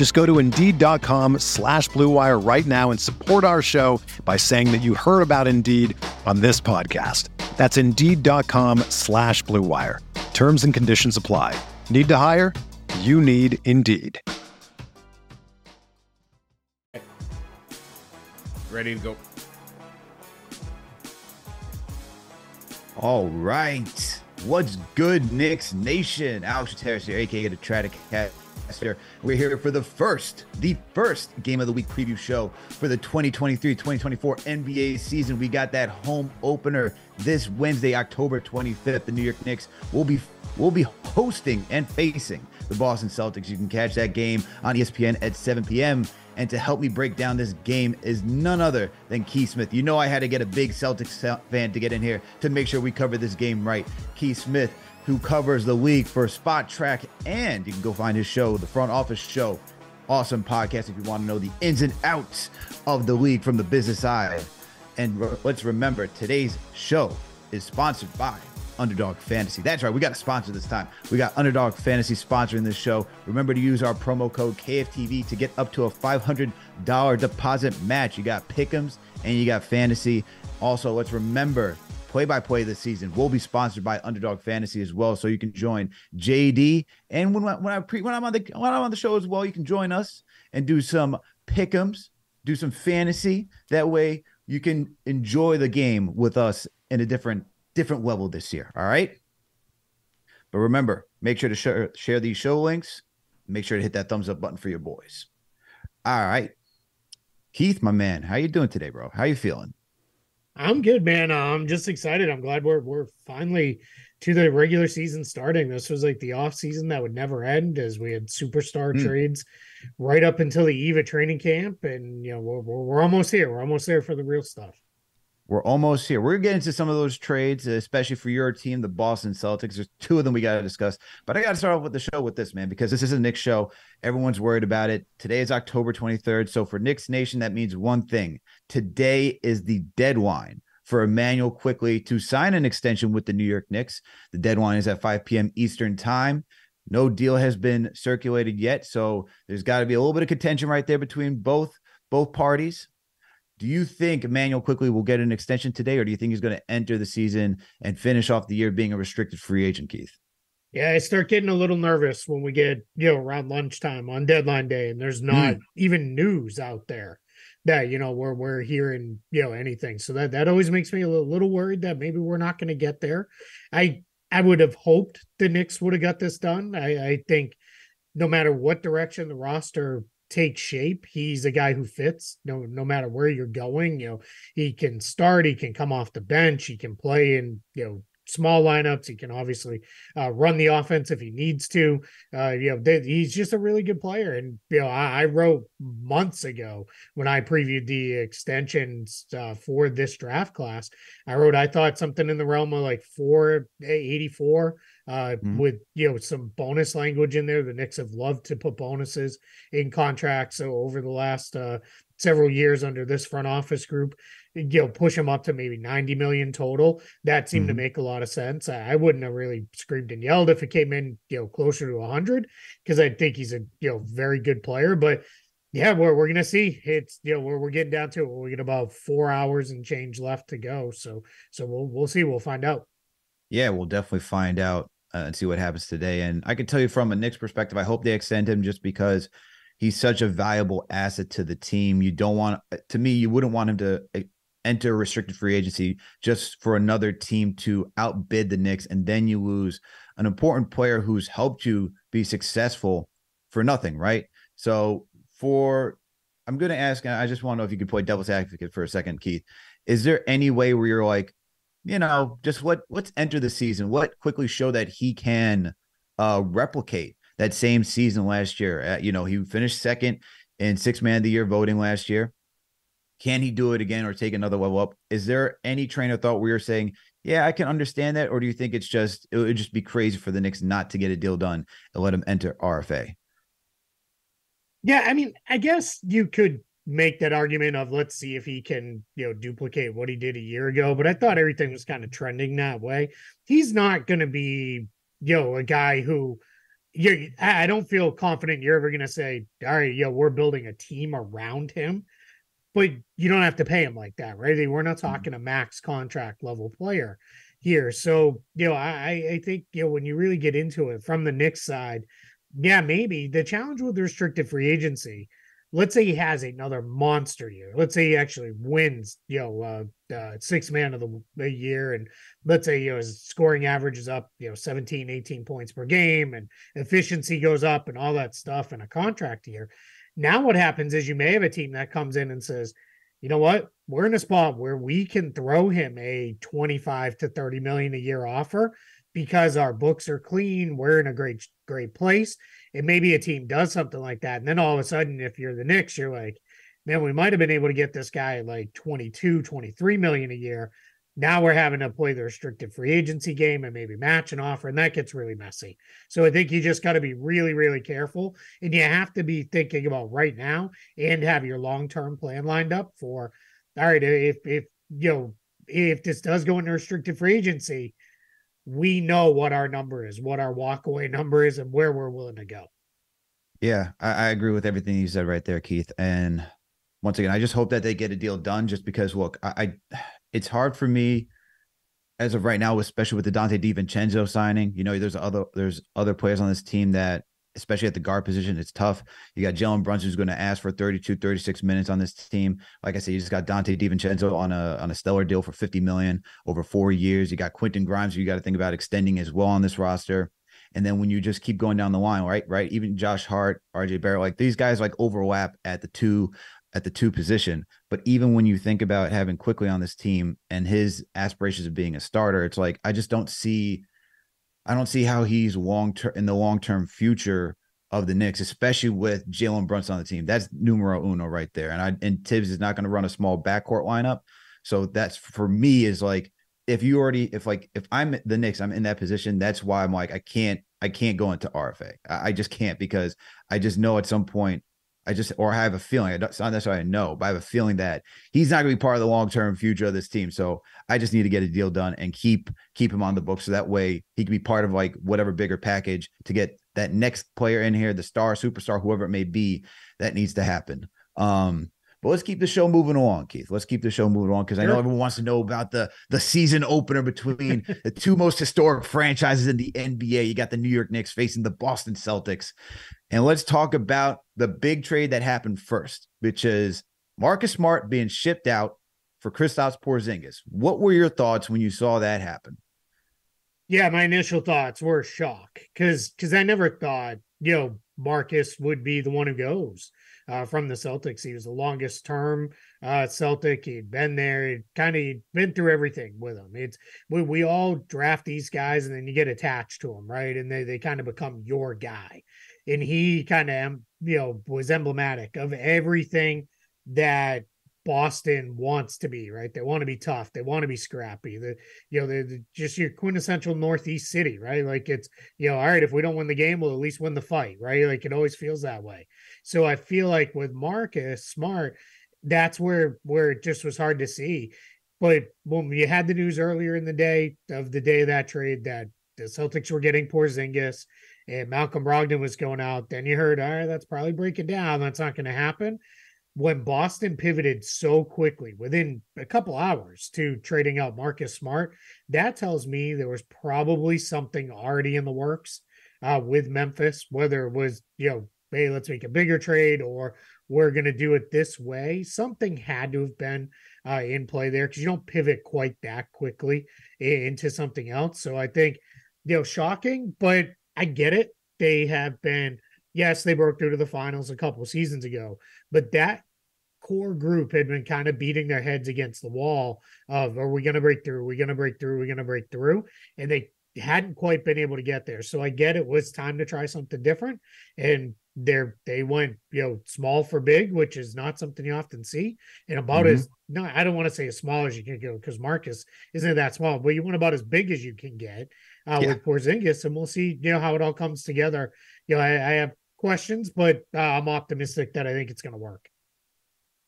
Just go to Indeed.com slash BlueWire right now and support our show by saying that you heard about Indeed on this podcast. That's Indeed.com slash BlueWire. Terms and conditions apply. Need to hire? You need Indeed. Ready to go. All right. What's good, Knicks Nation? Alex Terrace here, aka the Tradic Cat. We're here for the first, the first game of the week preview show for the 2023-2024 NBA season. We got that home opener this Wednesday, October 25th. The New York Knicks will be will be hosting and facing the Boston Celtics. You can catch that game on ESPN at 7 p.m. And to help me break down this game is none other than Keith Smith. You know, I had to get a big Celtics fan to get in here to make sure we cover this game right. Keith Smith, who covers the league for Spotrac. and you can go find his show, the Front Office Show. Awesome podcast if you want to know the ins and outs of the league from the business side. And re- let's remember today's show is sponsored by Underdog Fantasy. That's right, we got a sponsor this time. We got Underdog Fantasy sponsoring this show. Remember to use our promo code KFTV to get up to a $500 deposit match. You got Pick'ems and you got Fantasy. Also, let's remember play by play this season will be sponsored by Underdog Fantasy as well, so you can join JD. And when when I pre when I'm on the when I'm on the show as well, you can join us and do some pick'ems, do some fantasy. That way, you can enjoy the game with us in a different different level this year. All right. But remember, make sure to share, share these show links. Make sure to hit that thumbs up button for your boys. All right. Keith, my man, how you doing today, bro? How you feeling? I'm good, man. I'm just excited. I'm glad we're we're finally to the regular season starting. This was like the off season that would never end as we had superstar Mm. trades right up until the eve of training camp, and you know we're, we're we're almost here. We're almost there for the real stuff. We're almost here. We're getting to some of those trades, especially for your team, the Boston Celtics. There's two of them we got to discuss. But I got to start off with the show with this, man, because this is a Knicks show. Everyone's worried about it. Today is October 23rd. So for Knicks Nation, that means one thing. Today is the deadline for Immanuel Quickley to sign an extension with the New York Knicks. The deadline is at 5 p.m. Eastern time. No deal has been circulated yet. So there's got to be a little bit of contention right there between both both parties. Do you think Immanuel Quickley will get an extension today, or do you think he's going to enter the season and finish off the year being a restricted free agent, Keith? Yeah, I start getting a little nervous when we get you know around lunchtime on deadline day, and there's hmm. not even news out there that you know we're we're hearing you know anything. So that that always makes me a little, little worried that maybe we're not going to get there. I I would have hoped the Knicks would have got this done. I I think no matter what direction the roster takes shape, he's a guy who fits. No no matter where you're going, you know he can start, he can come off the bench, he can play in you know small lineups. He can obviously uh, run the offense if he needs to. Uh, you know, they, he's just a really good player. And you know, I, I wrote months ago when I previewed the extensions uh, for this draft class. I wrote I thought something in the realm of like four eighty four. Uh, Mhm. with you know some bonus language in there. The Knicks have loved to put bonuses in contracts. So over the last uh, several years under this front office group, you know, push them up to maybe 90 million total. That seemed to Mhm. make a lot of sense. I, I wouldn't have really screamed and yelled if it came in, you know, closer to 100 because I think he's a, you know, very good player. But yeah, we're, we're going to see. It's, you know, we're, we're getting down to it. We get about four hours and change left to go. So, so we'll, we'll see. We'll find out. Yeah, we'll definitely find out uh, and see what happens today. And I can tell you from a Knicks perspective, I hope they extend him just because he's such a valuable asset to the team. You don't want, to me, you wouldn't want him to eh, enter restricted free agency just for another team to outbid the Knicks, and then you lose an important player who's helped you be successful for nothing, right? So for I'm going to ask, I just want to know if you could play devil's advocate for a second, Keith. Is there any way where you're like, you know, just what let's enter the season, what Quickley show that he can uh replicate that same season last year? Uh, you know, he finished second in six man of the year voting last year. Can he do it again or take another level up? Is there any train of thought where you're saying, yeah, I can understand that, or do you think it's just it would just be crazy for the Knicks not to get a deal done and let him enter RFA? Yeah, I mean, I guess you could make that argument of let's see if he can, you know, duplicate what he did a year ago. But I thought everything was kind of trending that way. He's not going to be, you know, a guy who you I don't feel confident you're ever going to say, all right, yo, we're building a team around him. But you don't have to pay him like that, right? We're not mm-hmm. talking a max contract level player here. So, you know, I, I think, you know, when you really get into it from the Knicks side, yeah, maybe the challenge with restricted free agency. Let's say he has another monster year. Let's say he actually wins, you know, uh, uh, six man of the, the year, and let's say you know his scoring average is up, you know, 17, 18 points per game, and efficiency goes up, and all that stuff in a contract year. Now, what happens is you may have a team that comes in and says, you know what, we're in a spot where we can throw him a 25 to 30 million a year offer because our books are clean, we're in a great great place. And maybe a team does something like that. And then all of a sudden, if you're the Knicks, you're like, man, we might have been able to get this guy like 22, 23 million a year. Now we're having to play the restricted free agency game and maybe match an offer, and that gets really messy. So I think you just got to be really, really careful. And you have to be thinking about right now and have your long term plan lined up for all right, if if you know if this does go into restricted free agency, we know what our number is, what our walkaway number is, and where we're willing to go. Yeah, I, I, agree with everything you said right there, Keith. And once again, I just hope that they get a deal done. Just because, look, I, I it's hard for me as of right now, especially with the Donte DiVincenzo signing. You know, there's other there's other players on this team that especially at the guard position. It's tough. You got Jalen Brunson who's going to ask for 32, 36 minutes on this team. Like I said, you just got Donte DiVincenzo on a on a stellar deal for 50 million over four years. You got Quentin Grimes, you got to think about extending as well on this roster. And then when you just keep going down the line, right, right, even Josh Hart, RJ Barrett, like these guys like overlap at the two at the two position. But even when you think about having Quickley on this team and his aspirations of being a starter, it's like I just don't see I don't see how he's long term in the long term future of the Knicks, especially with Jalen Brunson on the team. That's numero uno right there. And I and Thibs is not going to run a small backcourt lineup. So that's for me is like if you already if like if I'm the Knicks, I'm in that position. That's why I'm like I can't I can't go into RFA. I, I just can't because I just know at some point I just or I have a feeling. It's not necessarily I know, but I have a feeling that he's not going to be part of the long term future of this team. So I just need to get a deal done and keep keep him on the book so that way he can be part of like whatever bigger package to get that next player in here, the star, superstar, whoever it may be, that needs to happen. Um, but let's keep the show moving on, Keith. Let's keep the show moving on because I know everyone wants to know about the the season opener between the two most historic franchises in the NBA. You got the New York Knicks facing the Boston Celtics. And let's talk about the big trade that happened first, which is Marcus Smart being shipped out for Kristaps Porzingis. What were your thoughts when you saw that happen? Yeah, my initial thoughts were shock because because I never thought you know Marcus would be the one who goes uh, from the Celtics. He was the longest term uh, Celtic. He'd been there. He'd kind of been through everything with him. It's we, we all draft these guys and then you get attached to them, right? And they they kind of become your guy and he kind of you know was emblematic of everything that Boston wants to be, right? They want to be tough. They want to be scrappy. The you know, they're, they're just your quintessential Northeast city, right? Like it's you know, all right, if we don't win the game, we'll at least win the fight, right? Like it always feels that way. So I feel like with Marcus Smart, that's where where it just was hard to see. But when you had the news earlier in the day of the day of that trade that the Celtics were getting Porzingis, and Malcolm Brogdon was going out, then you heard, all right, that's probably breaking down. That's not going to happen. When Boston pivoted so quickly within a couple hours to trading out Marcus Smart, that tells me there was probably something already in the works uh, with Memphis, whether it was, you know, hey, let's make a bigger trade or we're going to do it this way. Something had to have been uh, in play there because you don't pivot quite that quickly into something else. So I think, you know, shocking, but I get it. They have been, yes, they broke through to the finals a couple seasons ago, but that core group had been kind of beating their heads against the wall of are we going to break through? Are we going to break through? Are we going to break through? And they hadn't quite been able to get there. So I get it was time to try something different. And they're they went, you know, small for big, which is not something you often see. And about mm-hmm. as no, I don't want to say as small as you can go because Marcus isn't that small, but you want about as big as you can get uh, yeah. with Porzingis, and we'll see, you know, how it all comes together. You know, I, I have questions, but uh, I'm optimistic that I think it's going to work.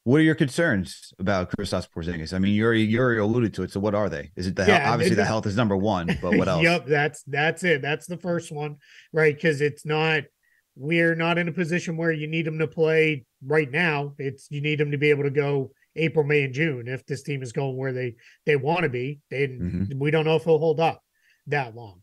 What are your concerns about Kristaps Porzingis? I mean, you already, you already alluded to it. So what are they? Is it the yeah, obviously the health is number one, but what else? yep, that's that's it. That's the first one, right? Because it's not we're not in a position where you need him to play right now. It's you need him to be able to go April, May, and June if this team is going where they they want to be. And mm-hmm. we don't know if he'll hold up that long.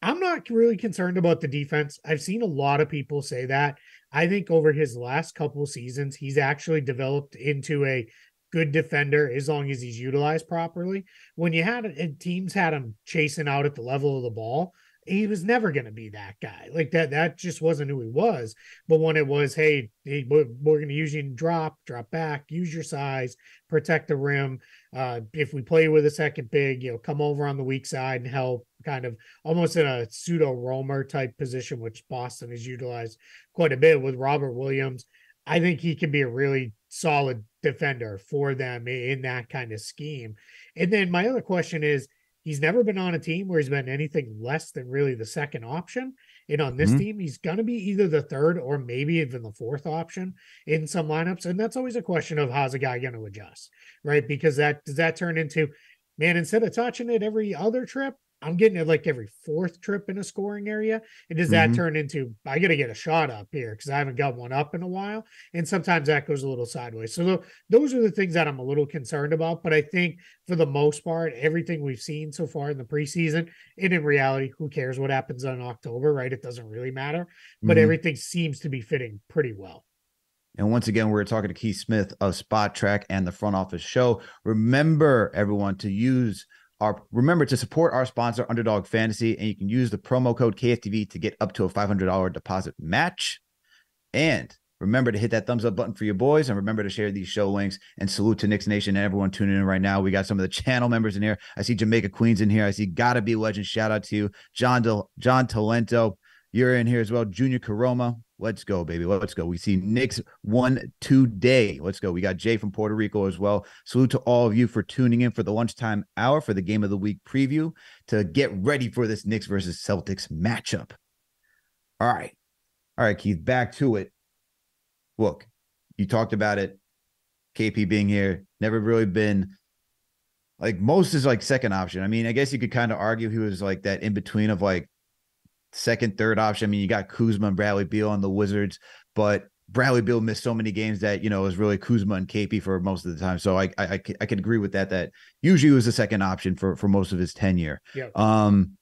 I'm not really concerned about the defense. I've seen a lot of people say that. I think over his last couple seasons, he's actually developed into a good defender as long as he's utilized properly. When you had eh, teams had him chasing out at the level of the ball, he was never going to be that guy. Like that that just wasn't who he was. But when it was hey, hey we're, going to use you drop drop back use your size protect the rim. Uh if we play with a second big you know come over on the weak side and help kind of almost in a pseudo roamer type position which boston has utilized quite a bit with robert williams. I think he can be a really solid defender for them in that kind of scheme. And then my other question is He's never been on a team where he's been anything less than really the second option. And on this mm-hmm. team, he's going to be either the third or maybe even the fourth option in some lineups. And that's always a question of how's a guy going to adjust, right? Because that does that turn into, man, instead of touching it every other trip, I'm getting it like every fourth trip in a scoring area. And does that mm-hmm. turn into I got to get a shot up here because I haven't got one up in a while? And sometimes that goes a little sideways. So th- those are the things that I'm a little concerned about. But I think for the most part, everything we've seen so far in the preseason, and in reality, who cares what happens in October, right? It doesn't really matter. But mm-hmm. everything seems to be fitting pretty well. And once again, we're talking to Keith Smith of Spotrac and the Front Office Show. Remember, everyone, to use our remember to support our sponsor Underdog Fantasy, and you can use the promo code KFTV to get up to a $500 deposit match. And remember to hit that thumbs up button for your boys, and remember to share these show links. And salute to Knicks Nation and everyone tuning in right now. We got some of the channel members in here. I see Jamaica Queens in here. I see Gotta Be Legend. Shout out to you, John Del- John Talento. You're in here as well, Junior Karoma. Let's go, baby. Let's go. We see Knicks one today. Let's go. We got Jay from Puerto Rico as well. Salute to all of you for tuning in for the lunchtime hour for the game of the week preview to get ready for this Knicks versus Celtics matchup. All right. All right, Keith, back to it. Look, you talked about it. KP being here, never really been like most is like second option. I mean, I guess you could kind of argue he was like that in between of like second, third option. I mean, you got Kuzma and Bradley Beal on the Wizards, but Bradley Beal missed so many games that you know it was really Kuzma and KP for most of the time. So I I I could agree with that. That usually was the second option for for most of his tenure. Yeah. Um,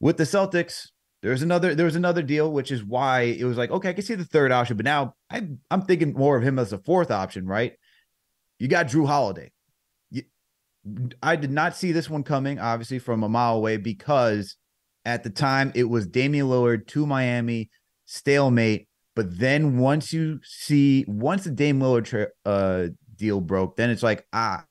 with the Celtics, there's another there was another deal, which is why it was like okay, I can see the third option, but now I I'm thinking more of him as a fourth option, right? You got Jrue Holiday. You, I did not see this one coming, obviously from a mile away because at the time, it was Damian Lillard to Miami, stalemate. But then once you see, once the Dame Lillard tra- uh, deal broke, then it's like, ah,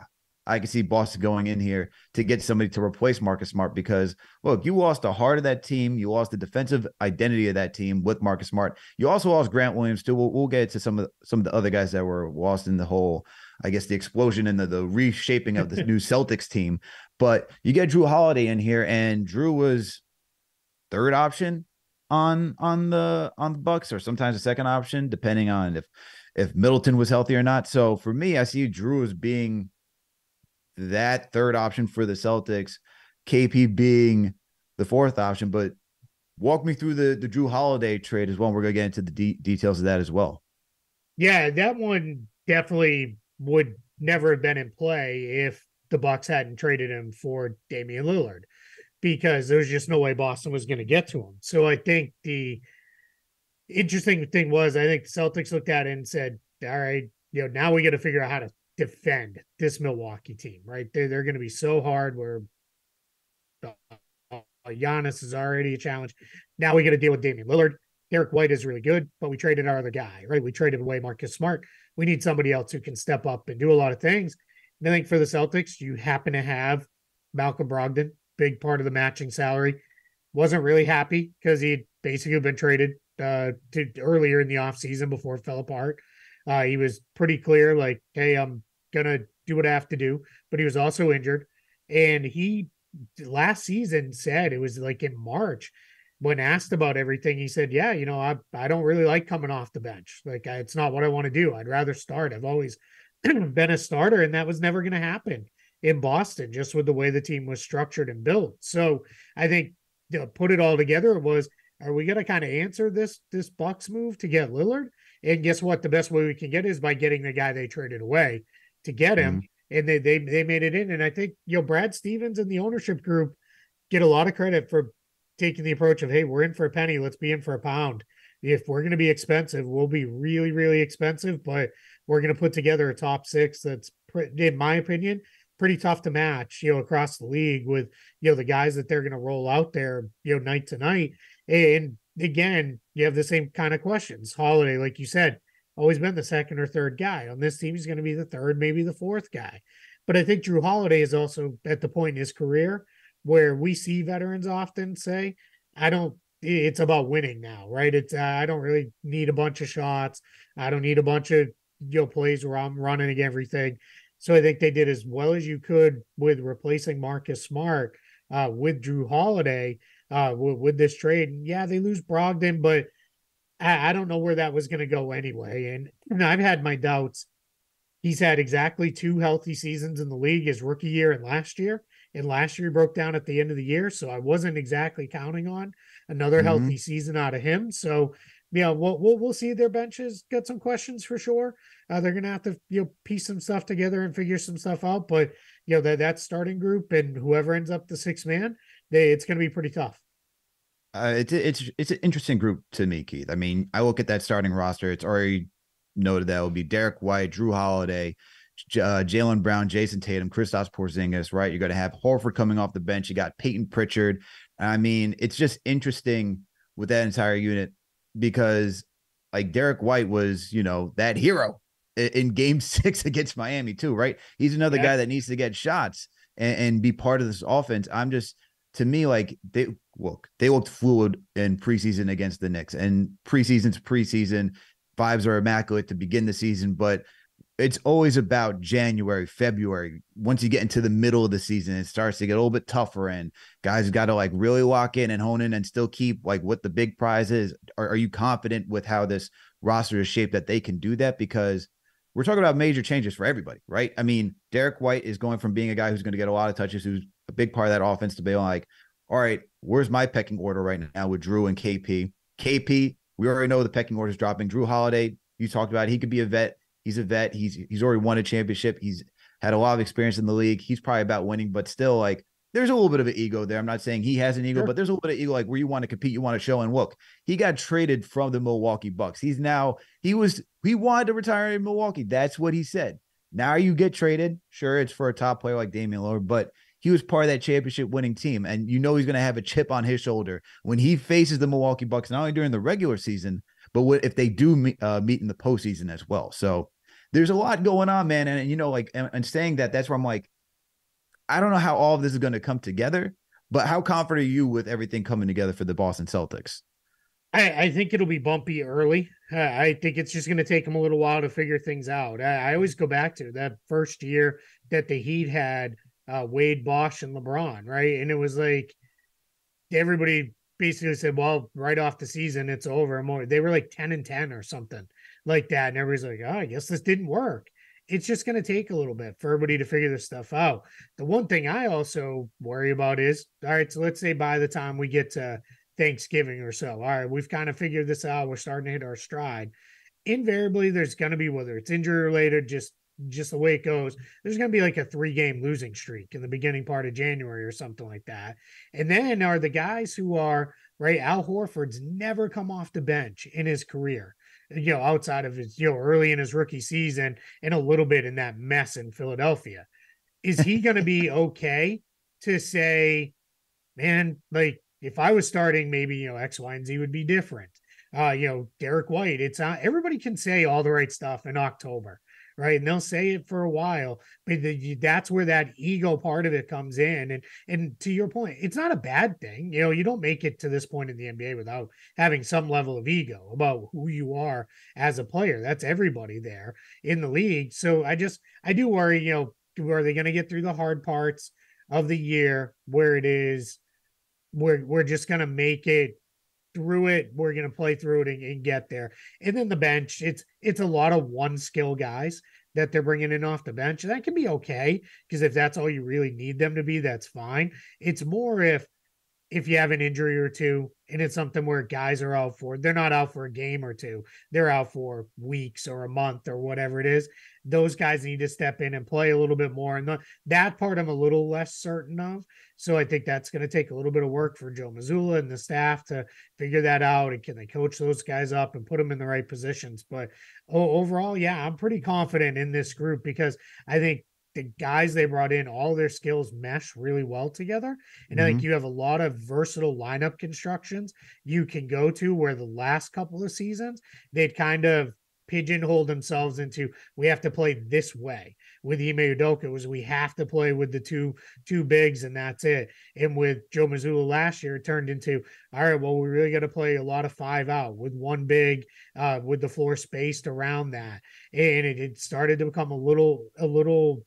I can see Boston going in here to get somebody to replace Marcus Smart because look, you lost the heart of that team, you lost the defensive identity of that team with Marcus Smart. You also lost Grant Williams too. We'll, we'll get to some of the, some of the other guys that were lost in the whole, I guess, the explosion and the, the reshaping of the new Celtics team. But you get Jrue Holiday in here, and Jrue was third option on on the on the Bucks, or sometimes a second option, depending on if if Middleton was healthy or not. So for me, I see Jrue as being that third option for the Celtics, KP being the fourth option. But walk me through the the Jrue Holiday trade as well. We're gonna get into the de- details of that as well. Yeah, that one definitely would never have been in play if the Bucks hadn't traded him for Damian Lillard because there was just no way Boston was going to get to him. So I think the interesting thing was I think the Celtics looked at it and said, all right, you know, now we got to figure out how to defend this Milwaukee team, right? They're, they're going to be so hard where uh, Giannis is already a challenge. Now we got to deal with Damian Lillard. Derrick White is really good, but we traded our other guy, right? We traded away Marcus Smart. We need somebody else who can step up and do a lot of things. And I think for the Celtics, you happen to have Malcolm Brogdon, big part of the matching salary. Wasn't really happy because he'd basically been traded uh, to earlier in the offseason before it fell apart. Uh, he was pretty clear, like, hey, I'm gonna do what I have to do. But he was also injured. And he last season said it was like in March when asked about everything, he said, "Yeah, you know, I I don't really like coming off the bench. Like I, it's not what I want to do. I'd rather start. I've always been a starter, and that was never going to happen in Boston, just with the way the team was structured and built. So I think to put it all together was, are we going to kind of answer this this Bucks move to get Lillard? And guess what? The best way we can get is by getting the guy they traded away to get him. Mm-hmm. And they they they made it in. And I think you know Brad Stevens and the ownership group get a lot of credit for taking the approach of, hey, we're in for a penny, let's be in for a pound. If we're going to be expensive, we'll be really, really expensive, but we're going to put together a top six that's, in my opinion, pretty tough to match, you know, across the league with, you know, the guys that they're going to roll out there, you know, night to night. And again, you have the same kind of questions. Holiday, like you said, always been the second or third guy. On this team, he's going to be the third, maybe the fourth guy. But I think Jrue Holiday is also at the point in his career where we see veterans often say, I don't it's about winning now, right? It's uh, I don't really need a bunch of shots. I don't need a bunch of you know plays where I'm running everything. So I think they did as well as you could with replacing Marcus Smart uh, with Jrue Holiday uh, with, with, this trade. And yeah, they lose Brogdon, but I, I don't know where that was going to go anyway. And, and I've had my doubts. He's had exactly two healthy seasons in the league his rookie year and last year. And last year he broke down at the end of the year, so I wasn't exactly counting on another mm-hmm. healthy season out of him. So yeah, we'll, we'll we'll see their benches got some questions for sure. Uh, they're gonna have to you know piece some stuff together and figure some stuff out. But you know that that starting group and whoever ends up the six man, they it's gonna be pretty tough. Uh, it's it's it's an interesting group to me, Keith. I mean, I look at that starting roster. It's already noted that will be Derrick White, Jrue Holiday, uh, Jaylen Brown, Jayson Tatum, Kristaps Porzingis, right? You're going to have Horford coming off the bench. You got Peyton Pritchard. I mean, it's just interesting with that entire unit because like Derrick White was, you know, that hero in, game six against Miami, too, right? He's another yeah. guy that needs to get shots and, and be part of this offense. I'm just, to me, like they look, they looked fluid in preseason against the Knicks, and preseason's preseason. Vibes are immaculate to begin the season, but it's always about January, February. Once you get into the middle of the season, it starts to get a little bit tougher, and guys got to like really lock in and hone in and still keep like what the big prize is. Are, are you confident with how this roster is shaped that they can do that? Because we're talking about major changes for everybody, right? I mean, Derrick White is going from being a guy who's going to get a lot of touches, who's a big part of that offense, to be like, all right, where's my pecking order right now with Jrue and KP? KP, we already know the pecking order is dropping. Jrue Holiday, you talked about, he could be a vet He's a vet. He's he's already won a championship. He's had a lot of experience in the league. He's probably about winning, but still, like there's a little bit of an ego there. I'm not saying he has an ego, sure. but there's a little bit of ego, like where you want to compete, you want to show. And look, he got traded from the Milwaukee Bucks. He's now he was he wanted to retire in Milwaukee. That's what he said. Now you get traded. Sure, it's for a top player like Damian Lillard, but he was part of that championship winning team, and you know he's going to have a chip on his shoulder when he faces the Milwaukee Bucks, not only during the regular season, but what, if they do meet, uh, meet in the postseason as well. So there's a lot going on, man. And, and you know, like, and, and saying that, that's where I'm like, I don't know how all of this is going to come together, but how confident are you with everything coming together for the Boston Celtics? I, I think it'll be bumpy early. Uh, I think it's just going to take them a little while to figure things out. I, I, always go back to that first year that the Heat had uh, Wade, Bosh, and LeBron, right? And it was like everybody basically said, "Well, right off the season, it's over." More, they were like ten and ten or something, like that. And everybody's like, oh, I guess this didn't work. It's just going to take a little bit for everybody to figure this stuff out. The one thing I also worry about is all right, so let's say by the time we get to Thanksgiving or so, all right, we've kind of figured this out. We're starting to hit our stride. Invariably, there's going to be, whether it's injury related, just just the way it goes, there's going to be like a three game losing streak in the beginning part of January or something like that. And then are the guys who are right, Al Horford's never come off the bench in his career you know, outside of his, you know, early in his rookie season and a little bit in that mess in Philadelphia. Is he going to be okay to say, man, like if I was starting, maybe, you know, X, Y, and Z would be different? Uh, you know, Derrick White, it's not everybody can say all the right stuff in October right? And they'll say it for a while, but the, that's where that ego part of it comes in. And and to your point, it's not a bad thing. You know, you don't make it to this point in the NBA without having some level of ego about who you are as a player. That's everybody there in the league. So I just I do worry. You know, are they going to get through the hard parts of the year where it is? We're we're just going to make it through it. We're going to play through it and, and, get there. And then the bench, it's it's a lot of one skill guys that they're bringing in off the bench. That can be okay because if that's all you really need them to be, that's fine. It's more if if you have an injury or two and it's something where guys are out for they're not out for a game or two they're out for weeks or a month or whatever it is those guys need to step in and play a little bit more and the, that part i'm a little less certain of so i think that's going to take a little bit of work for joe mazzulla and the staff to figure that out and can they coach those guys up and put them in the right positions but overall yeah i'm pretty confident in this group because i think the guys they brought in, all their skills mesh really well together. And mm-hmm. I think mm-hmm. you have a lot of versatile lineup constructions you can go to where the last couple of seasons they'd kind of pigeonhole themselves into we have to play this way. With Ime Udoka was we have to play with the two two bigs and that's it. And with Joe Mazzulla last year, it turned into all right, well, we really got to play a lot of five out with one big, uh, with the floor spaced around that. And it, it started to become a little a little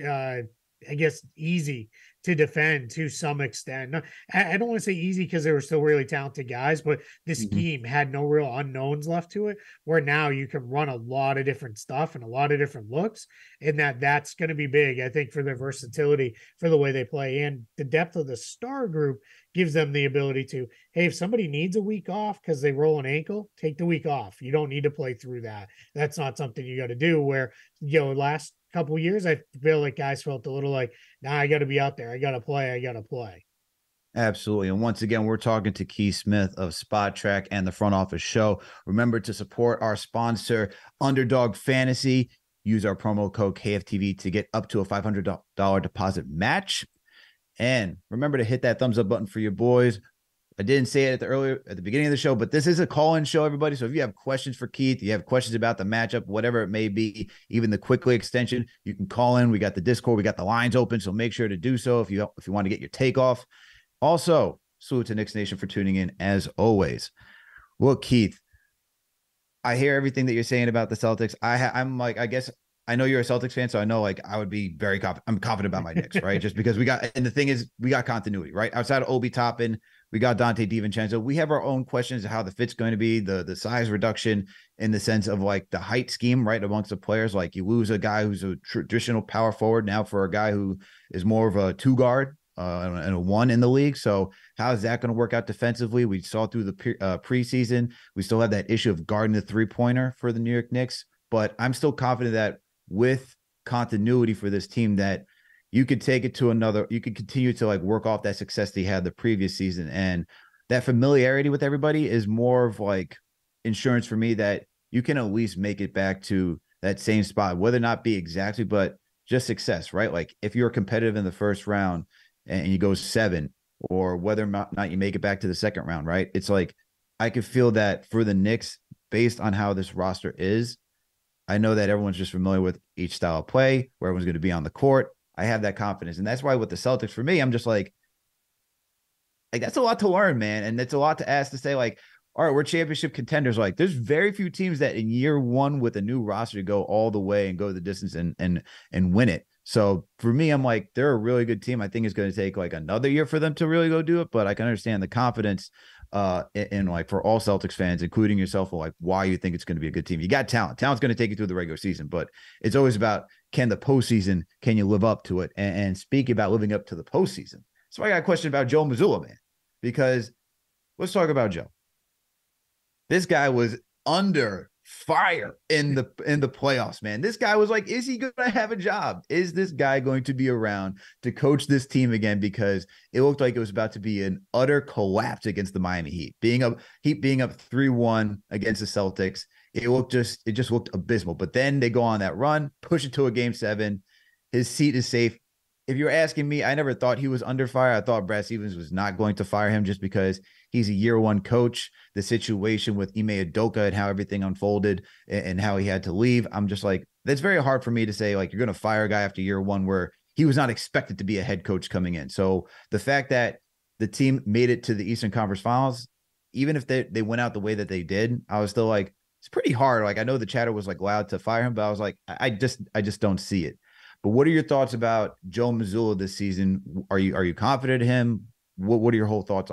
uh, I guess easy to defend to some extent. I, don't want to say easy because they were still really talented guys, but the mm-hmm. scheme had no real unknowns left to it. Where now you can run a lot of different stuff and a lot of different looks, and that that's going to be big. I think for their versatility, for the way they play, and the depth of the star group gives them the ability to, hey, if somebody needs a week off because they roll an ankle, take the week off. You don't need to play through that. That's not something you got to do. Where you know last couple years, I feel like guys felt a little like, nah, I got to be out there. I got to play. I got to play. Absolutely. And once again, we're talking to Keith Smith of Spotrac and the front office show. Remember to support our sponsor, Underdog Fantasy. Use our promo code KFTV to get up to a $500 deposit match. And remember to hit that thumbs up button for your boys. I didn't say it at the earlier at the beginning of the show, but this is a call-in show, everybody. So if you have questions for Keith, you have questions about the matchup, whatever it may be, even the Quickley extension, you can call in. We got the Discord, we got the lines open, so make sure to do so if you if you want to get your take off. Also, salute to Knicks Nation for tuning in as always. Well, Keith, I hear everything that you're saying about the Celtics. I ha- I'm like, I guess I know you're a Celtics fan, so I know like I would be very confident. I'm confident about my Knicks, right? Just because we got, and the thing is, we got continuity, right? Outside of Obi Toppin, we got Donte DiVincenzo. We have our own questions of how the fit's going to be, the the size reduction in the sense of like the height scheme, right, amongst the players. Like you lose a guy who's a traditional power forward now for a guy who is more of a two guard uh, and a one in the league. So how is that going to work out defensively? We saw through the pre- uh, preseason, we still have that issue of guarding the three pointer for the New York Knicks, but I'm still confident that with continuity for this team that you could take it to another you could continue to like work off that success they had the previous season and that familiarity with everybody is more of like insurance for me that you can at least make it back to that same spot whether or not be exactly but just success right like if you're competitive in the first round and you go seven or whether or not you make it back to the second round right it's like i could feel that for the Knicks based on how this roster is I know that everyone's just familiar with each style of play, where everyone's going to be on the court. I have that confidence. And that's why with the Celtics, for me, I'm just like, like that's a lot to learn, man. And it's a lot to ask to say, like, all right, we're championship contenders. Like, there's very few teams that in year one with a new roster to go all the way and go the distance and and and win it. So for me, I'm like, they're a really good team. I think it's going to take like another year for them to really go do it, but I can understand the confidence uh and like for all Celtics fans, including yourself, like why you think it's going to be a good team. You got talent. Talent's going to take you through the regular season, but it's always about can the postseason, can you live up to it? And, and speak about living up to the postseason. So I got a question about Joe Mazzulla, man, because let's talk about Joe. This guy was under fire in the in the playoffs, man. This guy was like, is he going to have a job? Is this guy going to be around to coach this team again? Because it looked like it was about to be an utter collapse against the Miami Heat, being up Heat being up three one against the Celtics. it looked just it just looked abysmal. But then they go on that run, push it to a game seven. His seat is safe. If you're asking me, I never thought he was under fire. I thought Brad Stevens was not going to fire him just because he's a year one coach. The situation with Ime Udoka and how everything unfolded and, and how he had to leave. I'm just like, that's very hard for me to say, like, you're going to fire a guy after year one where he was not expected to be a head coach coming in. So the fact that the team made it to the Eastern Conference Finals, even if they, they went out the way that they did, I was still like, it's pretty hard. Like I know the chatter was like loud to fire him, but I was like, I just I just don't see it. But what are your thoughts about Joe Mazzulla this season? Are you are you confident in him? What what are your whole thoughts?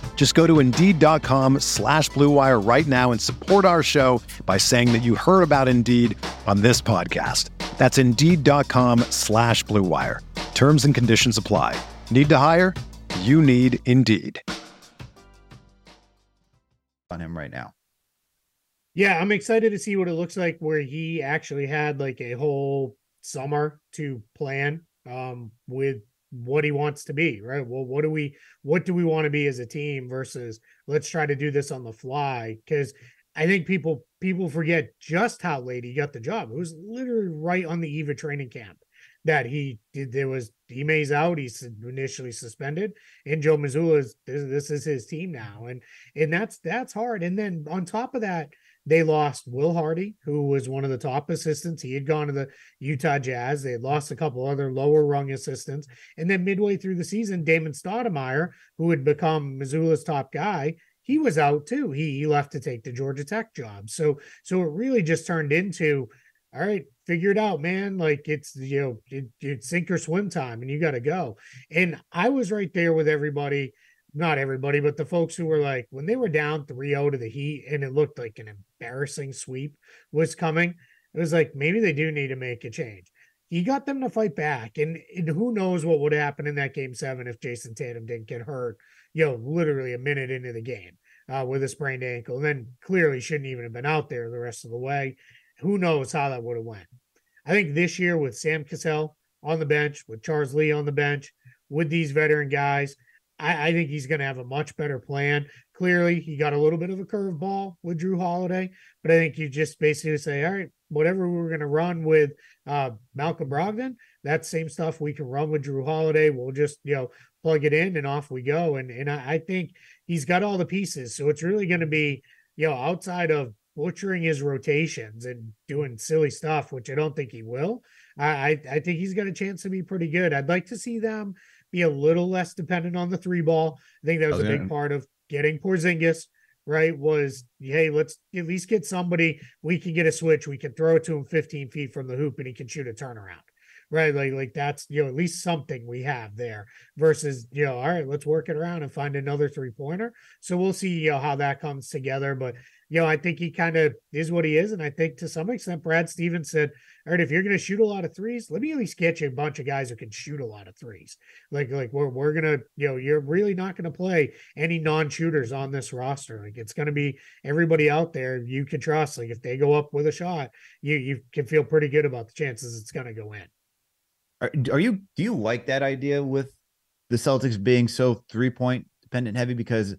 Just go to Indeed.com slash BlueWire right now and support our show by saying that you heard about Indeed on this podcast. That's Indeed.com slash BlueWire. Terms and conditions apply. Need to hire? You need Indeed. On him right now. Yeah, I'm excited to see what it looks like where he actually had like a whole summer to plan um with what he wants to be, right? Well, what do we what do we want to be as a team versus let's try to do this on the fly cuz I think people people forget just how late he got the job. It was literally right on the eve of training camp that he did. There was Ime's out. He's initially suspended, and Joe Mazzulla's this, this is his team now, and and that's that's hard. And then on top of that, they lost Will Hardy, who was one of the top assistants. He had gone to the Utah Jazz. They had lost a couple other lower rung assistants. And then midway through the season, Damon Stoudemire, who had become Mazzulla's top guy, he was out too. He, he left to take the Georgia Tech job. So so it really just turned into, all right, figure it out, man. Like it's you know, it, it's sink or swim time, and you got to go. And I was right there with everybody not everybody, but the folks who were like, when they were down 3 0 to the Heat and it looked like an embarrassing sweep was coming, it was like, maybe they do need to make a change. He got them to fight back. And, and who knows what would happen in that game seven if Jayson Tatum didn't get hurt, you know, literally a minute into the game uh, with a sprained ankle. And then clearly shouldn't even have been out there the rest of the way. Who knows how that would have went. I think this year with Sam Cassell on the bench, with Charles Lee on the bench, with these veteran guys, I, I think he's going to have a much better plan. Clearly, he got a little bit of a curveball with Jrue Holiday, but I think you just basically say, all right, whatever we are going to run with uh, Malcolm Brogdon, that same stuff we can run with Jrue Holiday. We'll just you know plug it in and off we go. And and I, I think he's got all the pieces. So it's really going to be you know outside of butchering his rotations and doing silly stuff, which I don't think he will. I I think he's got a chance to be pretty good. I'd like to see them be a little less dependent on the three ball. I think that was okay. a big part of getting Porzingis right was hey let's at least get somebody we can get a switch we can throw it to him 15 feet from the hoop and he can shoot a turnaround right like like that's you know at least something we have there versus you know all right let's work it around and find another three pointer so we'll see you know how that comes together but you know, I think he kind of is what he is. And I think to some extent, Brad Stevens said, All right, if you're going to shoot a lot of threes, let me at least get you a bunch of guys who can shoot a lot of threes. Like, like we're, we're going to, you know, you're really not going to play any non shooters on this roster. Like, it's going to be everybody out there you can trust. Like, if they go up with a shot, you, you can feel pretty good about the chances it's going to go in. Are, are you, do you like that idea with the Celtics being so three point dependent heavy? Because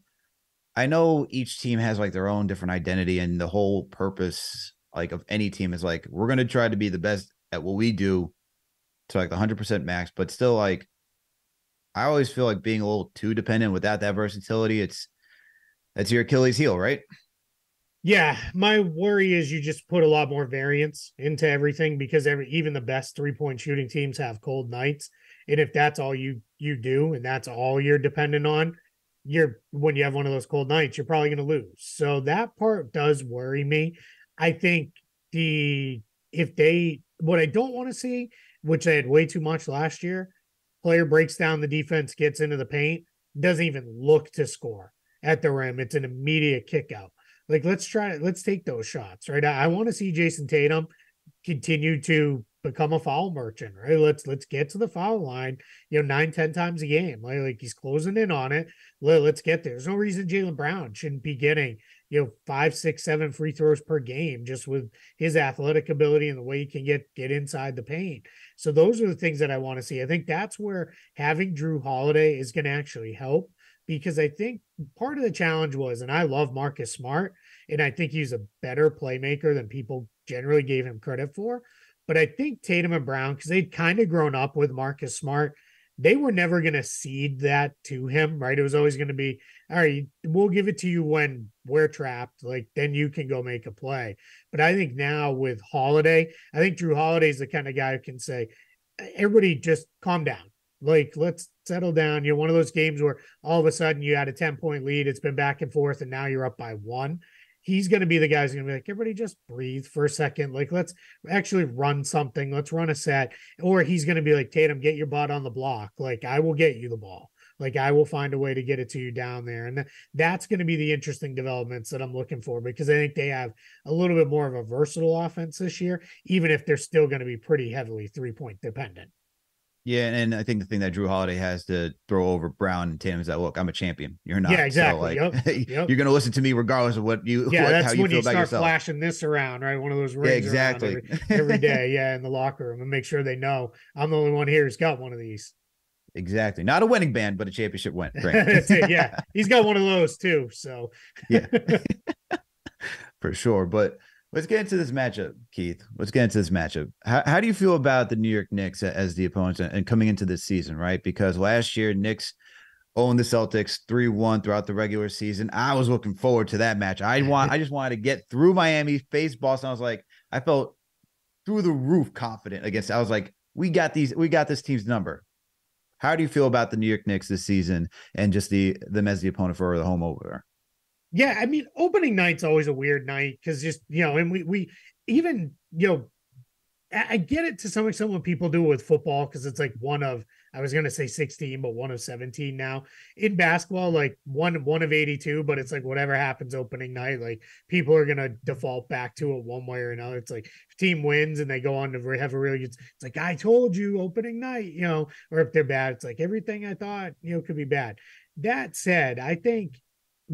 I know each team has like their own different identity, and the whole purpose like of any team is like we're gonna try to be the best at what we do to like the hundred percent max, but still like I always feel like being a little too dependent without that versatility. It's that's your Achilles heel, right? Yeah, my worry is you just put a lot more variance into everything because every even the best three point shooting teams have cold nights, and if that's all you you do, and that's all you're dependent on, you're when you have one of those cold nights, you're probably going to lose. So that part does worry me. I think the if they what I don't want to see, which I had way too much last year, player breaks down the defense, gets into the paint, doesn't even look to score at the rim. It's an immediate kick out. Like let's try let's take those shots, right? I, I want to see Jayson Tatum continue to become a foul merchant, right? Let's let's get to the foul line, you know, nine, ten times a game. Like, like he's closing in on it. Let, let's get there. There's no reason Jaylen Brown shouldn't be getting, you know, five, six, seven free throws per game just with his athletic ability and the way he can get get inside the paint. So those are the things that I want to see. I think that's where having Jrue Holiday is going to actually help because I think part of the challenge was, and I love Marcus Smart, and I think he's a better playmaker than people generally gave him credit for. But I think Tatum and Brown, because they'd kind of grown up with Marcus Smart, they were never going to cede that to him, right? It was always going to be, all right, we'll give it to you when we're trapped. Like, then you can go make a play. But I think now with Holiday, I think Jrue Holiday is the kind of guy who can say, everybody just calm down. Like, let's settle down. You're one of those games where all of a sudden you had a 10 point lead. It's been back and forth, and now you're up by one he's going to be the guy who's going to be like, everybody just breathe for a second. Like, let's actually run something. Let's run a set. Or he's going to be like, Tatum, get your butt on the block. Like, I will get you the ball. Like, I will find a way to get it to you down there. And that's going to be the interesting developments that I'm looking for because I think they have a little bit more of a versatile offense this year, even if they're still going to be pretty heavily three point dependent. Yeah, and I think the thing that Jrue Holiday has to throw over Brown and Tatum is that look, I'm a champion. You're not. Yeah, exactly. So like, yep, yep. you're going to listen to me regardless of what you. Yeah, what, that's you when you start yourself. flashing this around, right? One of those rings. Yeah, exactly. Every, every day, yeah, in the locker room, and make sure they know I'm the only one here who's got one of these. Exactly, not a winning band, but a championship win. Right. yeah, he's got one of those too. So yeah, for sure. But Let's get into this matchup, Keith. Let's get into this matchup. How, how do you feel about the New York Knicks as the opponents and coming into this season, right? Because last year, Knicks owned the Celtics 3 1 throughout the regular season. I was looking forward to that match. I want I just wanted to get through Miami, face Boston. I was like, I felt through the roof confident against. I was like, we got these, we got this team's number. How do you feel about the New York Knicks this season and just the them as the opponent for the home opener? Yeah, I mean, opening night's always a weird night because just you know, and we we even you know, I get it to some extent when people do it with football because it's like one of I was gonna say 16, but one of 17 now. In basketball, like one one of 82, but it's like whatever happens opening night, like people are gonna default back to it one way or another. It's like if team wins and they go on to have a really good, it's like I told you opening night, you know, or if they're bad, it's like everything I thought, you know, could be bad. That said, I think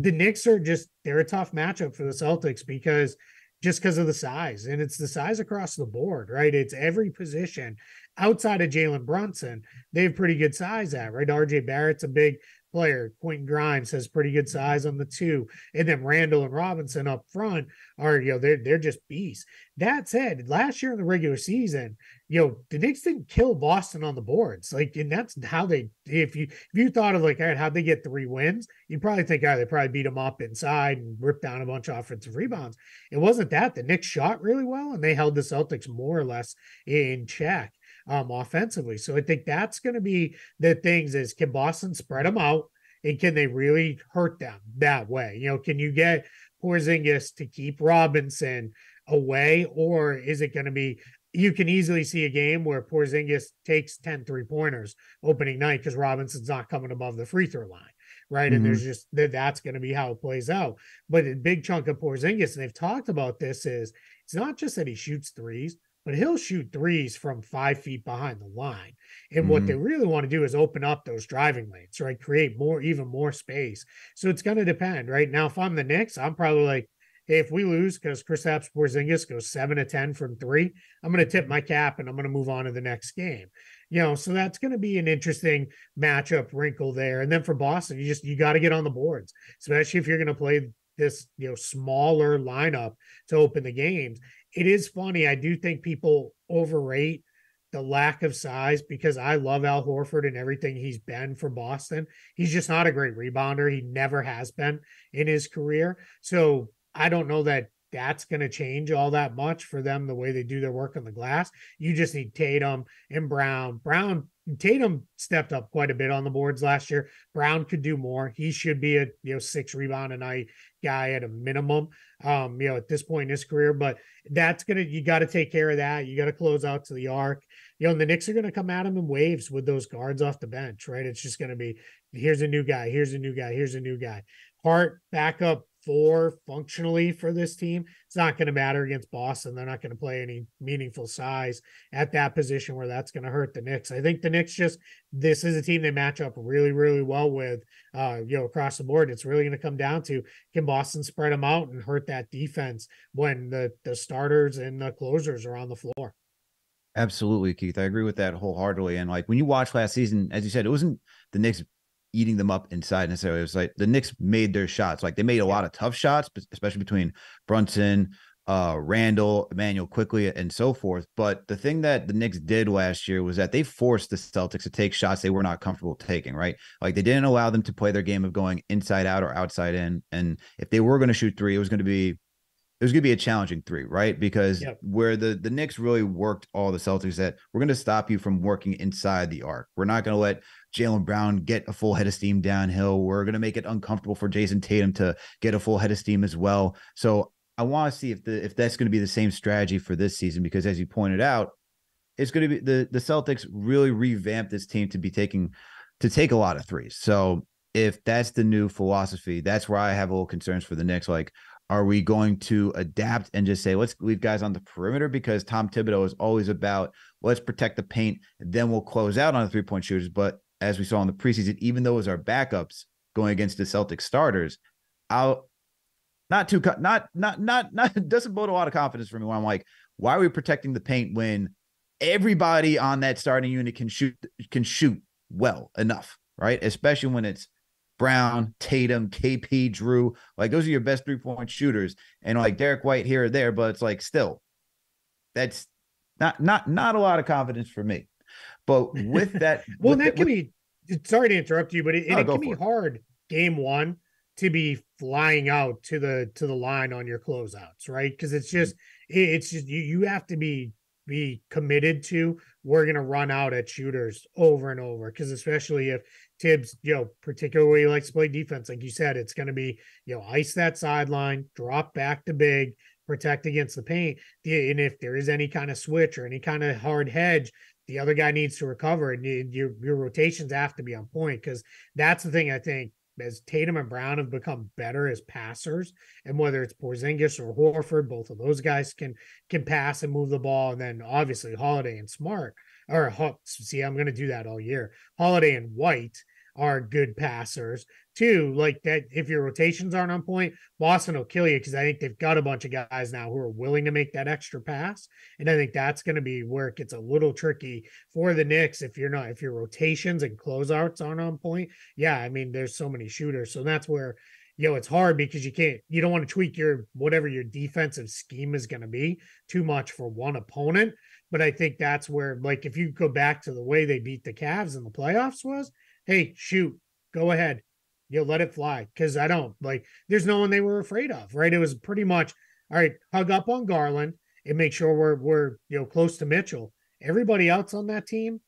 the Knicks are just they're a tough matchup for the Celtics because just because of the size and it's the size across the board, right? It's every position outside of Jalen Brunson, they have pretty good size at, right? RJ Barrett's a big player. Quentin Grimes has pretty good mm-hmm. size on the two. And then Randle and Robinson up front are, you know, they're they're just beasts. That said, last year in the regular season, you know, the Knicks didn't kill Boston on the boards. Like, and that's how they if you if you thought of like, all right, how'd they get three wins? You'd probably think, oh, they probably beat them up inside and ripped down a bunch of offensive rebounds. It wasn't that. The Knicks shot really well and they held the Celtics more or less in check um, offensively. So I think that's going to be the things is can Boston spread them out and can they really hurt them that way? You know, can you get Porzingis to keep Robinson away or is it going to be you can easily see a game where Porzingis takes 10 three pointers opening night because Robinson's not coming above the free throw line, right? Mm-hmm. And there's just that that's going to be how it plays out. But a big chunk of Porzingis, and they've talked about this, is it's not just that he shoots threes, but he'll shoot threes from five feet behind the line. And mm-hmm. what they really want to do is open up those driving lanes, right? Create more, even more space. So it's going to depend, right? Now, if I'm the Knicks, I'm probably like, hey, if we lose because Kristaps Porzingis goes seven to 10 from three, I'm going to tip my cap and I'm going to move on to the next game. You know, so that's going to be an interesting matchup wrinkle there. And then for Boston, you just, you got to get on the boards, especially if you're going to play this, you know, smaller lineup to open the games it is funny. I do think people overrate the lack of size because I love Al Horford and everything he's been for Boston. He's just not a great rebounder. He never has been in his career. So I don't know that that's going to change all that much for them the way they do their work on the glass. You just need Tatum and Brown. Brown Tatum stepped up quite a bit on the boards last year. Brown could do more. He should be a you know six rebound a night guy at a minimum. Um, you know, at this point in his career, but that's gonna you got to take care of that. You got to close out to the arc. You know, the Knicks are gonna come at him in waves with those guards off the bench, right? It's just gonna be here's a new guy, here's a new guy, here's a new guy. Hart backup four functionally for this team. It's not going to matter against Boston. They're not going to play any meaningful size at that position where that's going to hurt the Knicks. I think the Knicks just this is a team they match up really, really well with. Uh, you know, across the board, it's really going to come down to can Boston spread them out and hurt that defense when the the starters and the closers are on the floor. Absolutely, Keith. I agree with that wholeheartedly. And like when you watch last season, as you said, it wasn't the Knicks eating them up inside necessarily. It was like the Knicks made their shots. Like they made a lot of tough shots, especially between Brunson, uh, Randle, Immanuel Quickley, and so forth. But the thing that the Knicks did last year was that they forced the Celtics to take shots they were not comfortable taking, right? Like they didn't allow them to play their game of going inside out or outside in. And if they were going to shoot three, it was going to be it was going to be a challenging three, right? Because yep. where the the Knicks really worked all the Celtics that we're going to stop you from working inside the arc. We're not going to let Jaylen Brown get a full head of steam downhill. We're going to make it uncomfortable for Jayson Tatum to get a full head of steam as well. So I want to see if the if that's going to be the same strategy for this season because as you pointed out, it's going to be the the Celtics really revamped this team to be taking to take a lot of threes. So if that's the new philosophy, that's where I have a little concerns for the Knicks. Like, are we going to adapt and just say, let's leave guys on the perimeter? Because Tom Thibodeau is always about, let's protect the paint, then we'll close out on the three point shooters. But as we saw in the preseason, even though it was our backups going against the Celtic starters, I'll not too, not, not, not, not, doesn't bode a lot of confidence for me when I'm like, why are we protecting the paint when everybody on that starting unit can shoot, can shoot well enough, right? Especially when it's Brown, Tatum, KP, Jrue, Like those are your best three point shooters, and like Derrick White here or there, but it's like still, that's not not not a lot of confidence for me. But with that, well, with that can with, be. Sorry to interrupt you, but it, it can be it. hard game one to be flying out to the to the line on your closeouts, right? Because it's mm-hmm. just it's just you you have to be be committed to we're going to run out at shooters over and over because especially if Thibs, you know, particularly likes to play defense, like you said, it's going to be, you know, ice that sideline, drop back to big, protect against the paint. And if there is any kind of switch or any kind of hard hedge, the other guy needs to recover, and your your rotations have to be on point because that's the thing I think as Tatum and Brown have become better as passers, and whether it's Porzingis or Horford, both of those guys can can pass and move the ball, and then obviously Holiday and Smart or see, I'm going to do that all year. Holiday and White are good passers too. Like that, if your rotations aren't on point, Boston will kill you because I think they've got a bunch of guys now who are willing to make that extra pass, and I think that's going to be where it gets a little tricky for the Knicks if you're not if your rotations and closeouts aren't on point. Yeah, I mean, there's so many shooters, so that's where you know it's hard because you can't you don't want to tweak your whatever your defensive scheme is going to be too much for one opponent but i think that's where like if you go back to the way they beat the Cavs in the playoffs was hey, shoot, go ahead. You know, let it fly. Cause I don't like there's no one they were afraid of, right? It was pretty much all right, hug up on Garland and make sure we're we're you know close to Mitchell. Everybody else on that team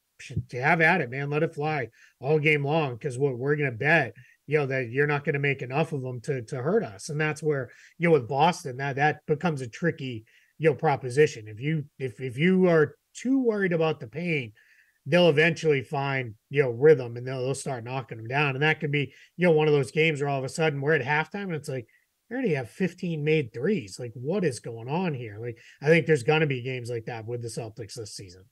have at it, man. Let it fly all game long because what we're gonna bet, you know, that you're not gonna make enough of them to to hurt us. And that's where, you know, with Boston, that that becomes a tricky, you know, proposition. If you if if you are too worried about the pain, they'll eventually find you know rhythm and they'll, they'll start knocking them down. And that could be you know one of those games where all of a sudden we're at halftime and it's like I already have 15 made threes. Like what is going on here? Like i think there's going to be games like that with the celtics this season.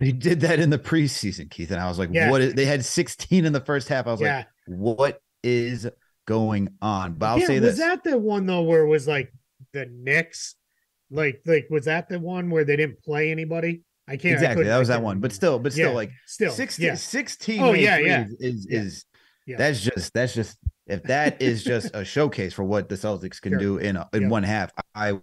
They did that in the preseason keith and i was like yeah. what is, they had 16 in the first half. I was yeah. like what is going on? But i'll yeah, say this was that the one though where it was like the Knicks like like was that the one where they didn't play anybody I can't exactly. I that was that one, but still, but still, yeah, like still 16, yeah. 16 oh yeah, yeah, is is yeah. that's just that's just if that is just a showcase for what the Celtics can sure. do in a, in yep. one half. I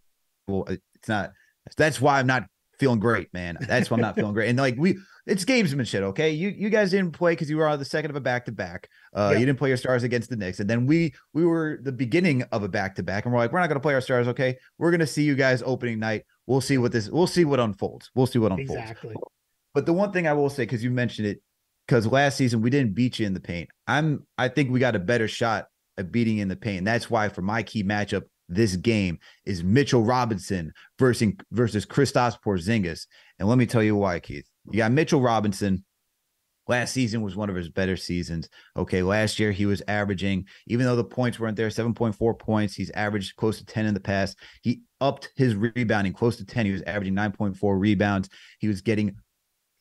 will. It's not. That's why I'm not feeling great, man. That's why I'm not feeling great. And like we, it's gamesmanship, okay? You you guys didn't play because you were on the second of a back to back. Uh, yeah. You didn't play your stars against the Knicks, and then we we were the beginning of a back to back, and we're like, we're not going to play our stars, okay? We're going to see you guys opening night. We'll see what this. We'll see what unfolds. We'll see what unfolds. Exactly. But the one thing I will say, because you mentioned it, because last season we didn't beat you in the paint. I'm I think we got a better shot at beating in the paint. That's why for my key matchup this game is Mitchell Robinson versus versus Kristaps Porzingis. And let me tell you why, Keith. You got Mitchell Robinson. Last season was one of his better seasons. Okay, last year he was averaging, even though the points weren't there, 7.4 points. He's averaged close to 10 in the past. He upped his rebounding close to 10. He was averaging 9.4 rebounds. He was getting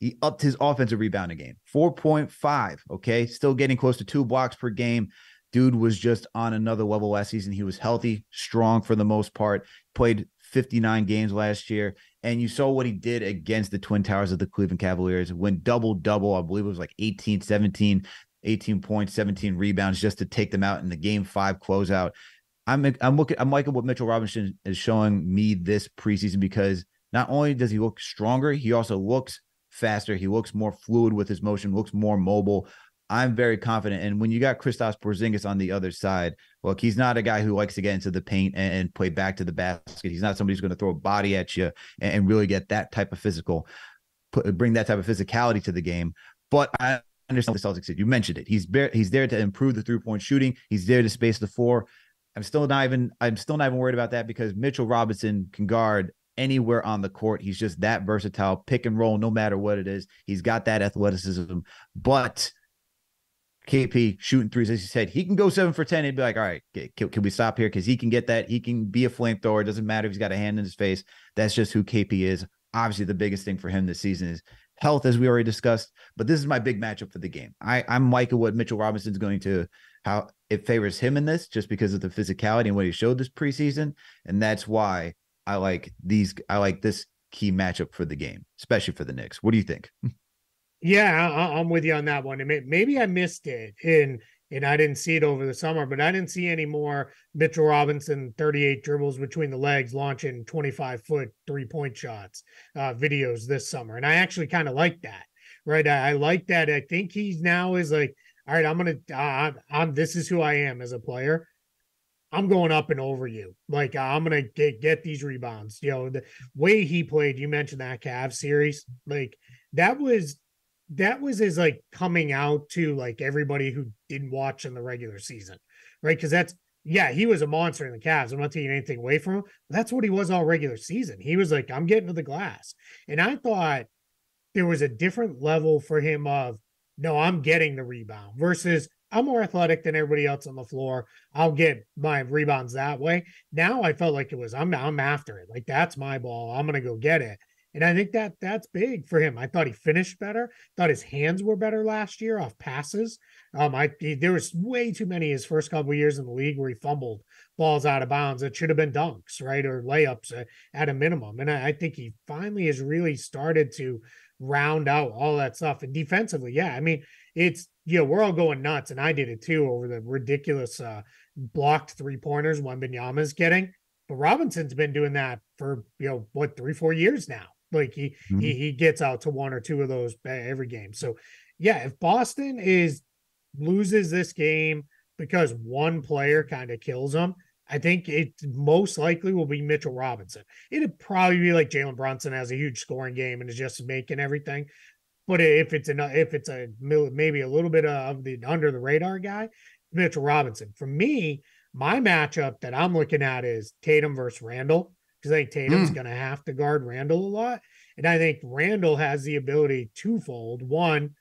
he upped his offensive rebounding game 4.5 okay? Still getting close to two blocks per game. Dude was just on another level last season. He was healthy strong for the most part played 59 games last year. And you saw what he did against the twin towers of the cleveland cavaliers. Went double double i believe it was like 18 17 18 points 17 rebounds just to take them out in the game five closeout i'm i'm looking i'm liking what mitchell robinson is showing me this preseason because not only does he look stronger he also looks faster. He looks more fluid with his motion, looks more mobile. I'm very confident. And when you got Kristaps Porzingis on the other side, look, he's not a guy who likes to get into the paint and, play back to the basket. He's not somebody who's going to throw a body at you and, really get that type of physical, put, bring that type of physicality to the game. But I understand what the Celtics did. You mentioned it. He's bare, he's there to improve the three point shooting. He's there to space the floor. I'm still not even I'm still not even worried about that because Mitchell Robinson can guard anywhere on the court. He's just that versatile, pick and roll, no matter what it is. He's got that athleticism. But KP shooting threes, as you said, he can go seven for 10. He'd be like, all right, can, can we stop here? Because he can get that. He can be a flamethrower. It doesn't matter if he's got a hand in his face. That's just who KP is. Obviously, the biggest thing for him this season is health, as we already discussed. But this is my big matchup for the game. I, I'm liking what Mitchell Robinson's going to, how it favors him in this just because of the physicality and what he showed this preseason. And that's why I like these. I like this key matchup for the game, especially for the Knicks. What do you think? Yeah, I, am with you on that one. maybe I missed it and and I didn't see it over the summer, but I didn't see any more Mitchell Robinson 38 dribbles between the legs launching 25 foot three point shots uh, videos this summer, and I actually kind of like that. Right, I, I, like that. I think he's now is like, all right, I'm gonna, uh, I'm this is who I am as a player. I'm going up and over you. Like I'm gonna get get these rebounds. You know, the way he played, you mentioned that Cavs series, like that was that was his like coming out to like everybody who didn't watch in the regular season, right? Because that's yeah, he was a monster in the Cavs. I'm not taking anything away from him. that's what he was all regular season. He was like, I'm getting to the glass. And I thought there was a different level for him of no, I'm getting the rebound versus I'm more athletic than everybody else on the floor. I'll get my rebounds that way. Now I felt like it was I'm I'm after it. Like that's my ball. I'm gonna go get it. And I think that that's big for him. I thought he finished better. Thought his hands were better last year off passes. Um, I he, there was way too many his first couple years in the league where he fumbled balls out of bounds. It should have been dunks, right, or layups at, at a minimum. And I, I think he finally has really started to round out all that stuff. And defensively, yeah, I mean, it's you know, we're all going nuts, and I did it too over the ridiculous uh, blocked three pointers Wembanyama's getting. But Robinson's been doing that for you know what three four years now. Like he mm-hmm. he he gets out to one or two of those every game. So yeah, if Boston is loses this game because one player kind of kills them, I think it most likely will be Mitchell Robinson. It'd probably be like Jalen Brunson has a huge scoring game and is just making everything. But if it's a if it's a maybe a little bit of the under the radar guy, Mitchell Robinson. For me, my matchup that I'm looking at is Tatum versus Randle because I think Tatum's mm. going to have to guard Randle a lot, and I think Randle has the ability twofold. One,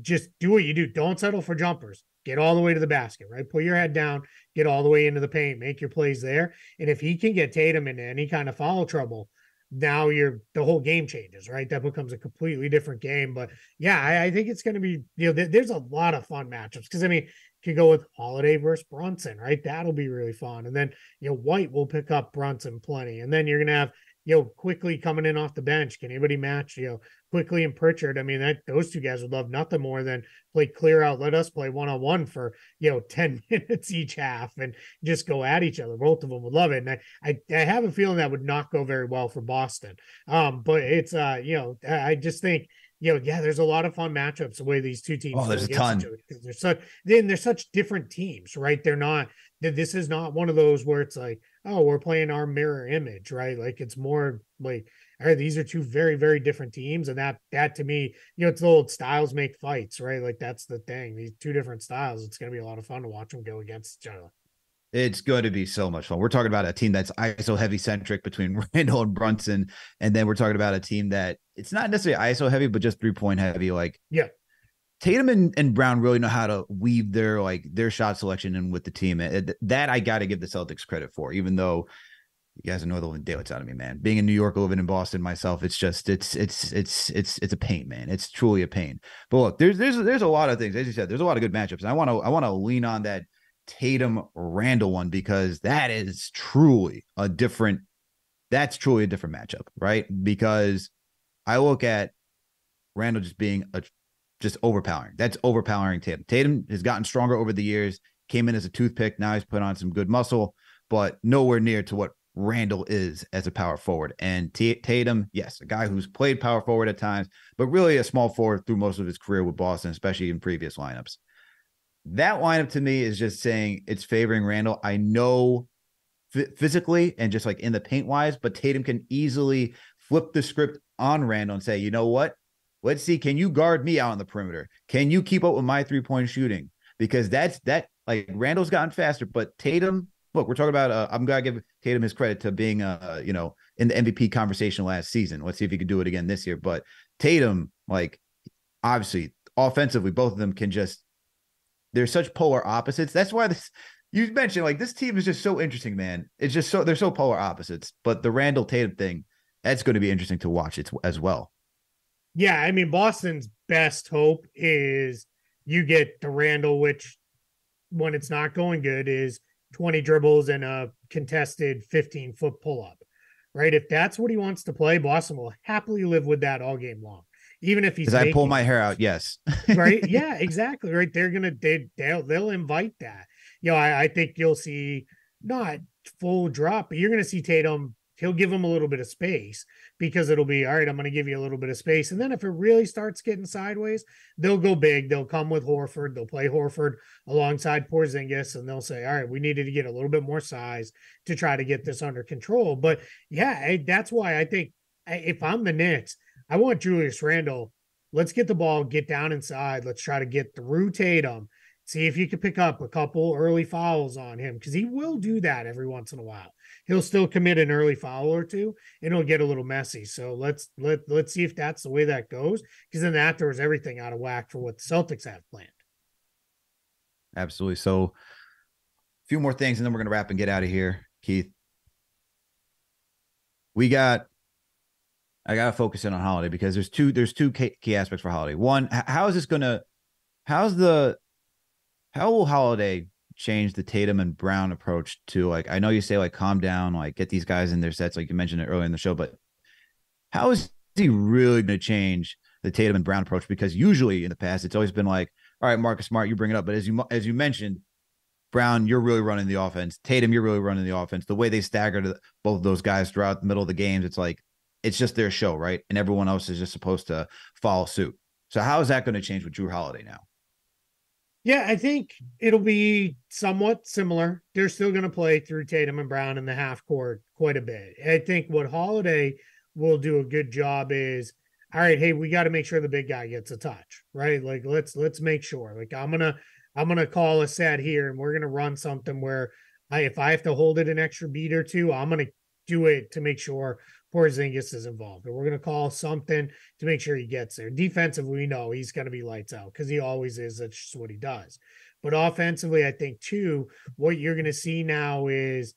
just do what you do. Don't settle for jumpers. Get all the way to the basket, right? Put your head down, get all the way into the paint, make your plays there. And if he can get Tatum into any kind of foul trouble, now you're the whole game changes, right? That becomes a completely different game. But yeah, I, I think it's going to be, you know, th- there's a lot of fun matchups because I mean, you could go with Holiday versus Brunson, right? That'll be really fun. And then, you know, White will pick up Brunson plenty. And then you're going to have, you know, Quickley coming in off the bench. Can anybody match, you know, Quickley and Pritchard? I mean, that those two guys would love nothing more than play clear out. Let us play one on one for, you know, 10 minutes each half and just go at each other. Both of them would love it. And I, I, I have a feeling that would not go very well for Boston. Um, but it's, uh, you know, I just think you know, yeah, there's a lot of fun matchups the way these two teams. Oh, there's a ton. They're such then they're such different teams, right? They're not. This is not one of those where it's like, oh, we're playing our mirror image, right? Like it's more like, all right, these are two very very different teams, and that that to me, you know, it's the old styles make fights, right? Like that's the thing. These two different styles. It's gonna be a lot of fun to watch them go against each other. It's going to be so much fun. We're talking about a team that's ISO heavy centric between Randle and Brunson. And then we're talking about a team that it's not necessarily ISO heavy, but just three point heavy. Like, yeah, Tatum and, and Brown really know how to weave their like their shot selection in with the team. That I got to give the Celtics credit for, even though you guys know the living daylights out of me, man. Being in New York, living in Boston myself, it's just it's it's it's it's it's a pain, man. It's truly a pain. But look, there's there's there's a lot of things, as you said, there's a lot of good matchups. And I want to I want to lean on that Tatum Randle one because that is truly a different that's truly a different matchup, right? Because I look at Randle just being a just overpowering. That's overpowering Tatum. Tatum has gotten stronger over the years, came in as a toothpick. Now he's put on some good muscle, but nowhere near to what Randle is as a power forward. And Tatum, yes, a guy who's played power forward at times, but really a small forward through most of his career with Boston, especially in previous lineups that lineup to me is just saying it's favoring Randle. I know f- physically and just like in the paint wise, but Tatum can easily flip the script on Randle and say, you know what? Let's see. Can you guard me out on the perimeter? Can you keep up with my three point shooting? Because that's that. Like Randle's gotten faster, but Tatum. Look, we're talking about. Uh, I'm gonna give Tatum his credit to being, uh, you know, in the MVP conversation last season. Let's see if he could do it again this year. But Tatum, like, obviously, offensively, both of them can just they're such polar opposites. That's why this you mentioned like this team is just so interesting, man. It's just so they're so polar opposites. But the Randle Tatum thing, that's going to be interesting to watch it as well. Yeah, I mean Boston's best hope is you get the Randle, which when it's not going good is 20 dribbles and a contested 15 foot pull up. Right. If that's what he wants to play, Boston will happily live with that all game long even if he's I pull my hair out, yes. right. Yeah, exactly. Right. They're gonna they they'll they'll invite that. You know, I, I think you'll see not full drop, but you're gonna see Tatum. He'll give him a little bit of space because it'll be all right. I'm going to give you a little bit of space, and then if it really starts getting sideways, they'll go big. They'll come with Horford. They'll play Horford alongside Porzingis, and they'll say, "All right, we needed to get a little bit more size to try to get this under control." But yeah, that's why I think if I'm the Knicks, I want Julius Randle. Let's get the ball, get down inside. Let's try to get through Tatum. See if you can pick up a couple early fouls on him because he will do that every once in a while. He'll still commit an early foul or two, and it'll get a little messy. So let's let let's see if that's the way that goes. Because then that throws everything out of whack for what the Celtics have planned. Absolutely. So a few more things, and then we're gonna wrap and get out of here, Keith. We got I gotta focus in on Holiday because there's two there's two key aspects for Holiday. One, how is this gonna how's the how will Holiday change the Tatum and Brown approach to like I know you say like calm down, like get these guys in their sets, like you mentioned it earlier in the show, but how is he really gonna change the Tatum and Brown approach? Because usually in the past it's always been like, all right, Marcus Smart, you bring it up, but as you as you mentioned, Brown, you're really running the offense. Tatum, you're really running the offense. The way they staggered both those guys throughout the middle of the games, it's like it's just their show, right? And everyone else is just supposed to follow suit. So how is that going to change with Jrue Holiday now? Yeah, I think it'll be somewhat similar. They're still going to play through Tatum and Brown in the half court quite a bit. I think what Holiday will do a good job is all right, hey, we got to make sure the big guy gets a touch, right? Like let's let's make sure. Like I'm gonna I'm gonna call a set here, and we're gonna run something where I if I have to hold it an extra beat or two, I'm gonna do it to make sure Porzingis is involved, And we're going to call something to make sure he gets there. Defensively, we know he's going to be lights out because he always is. That's just what he does. But offensively, I think too, what you're going to see now is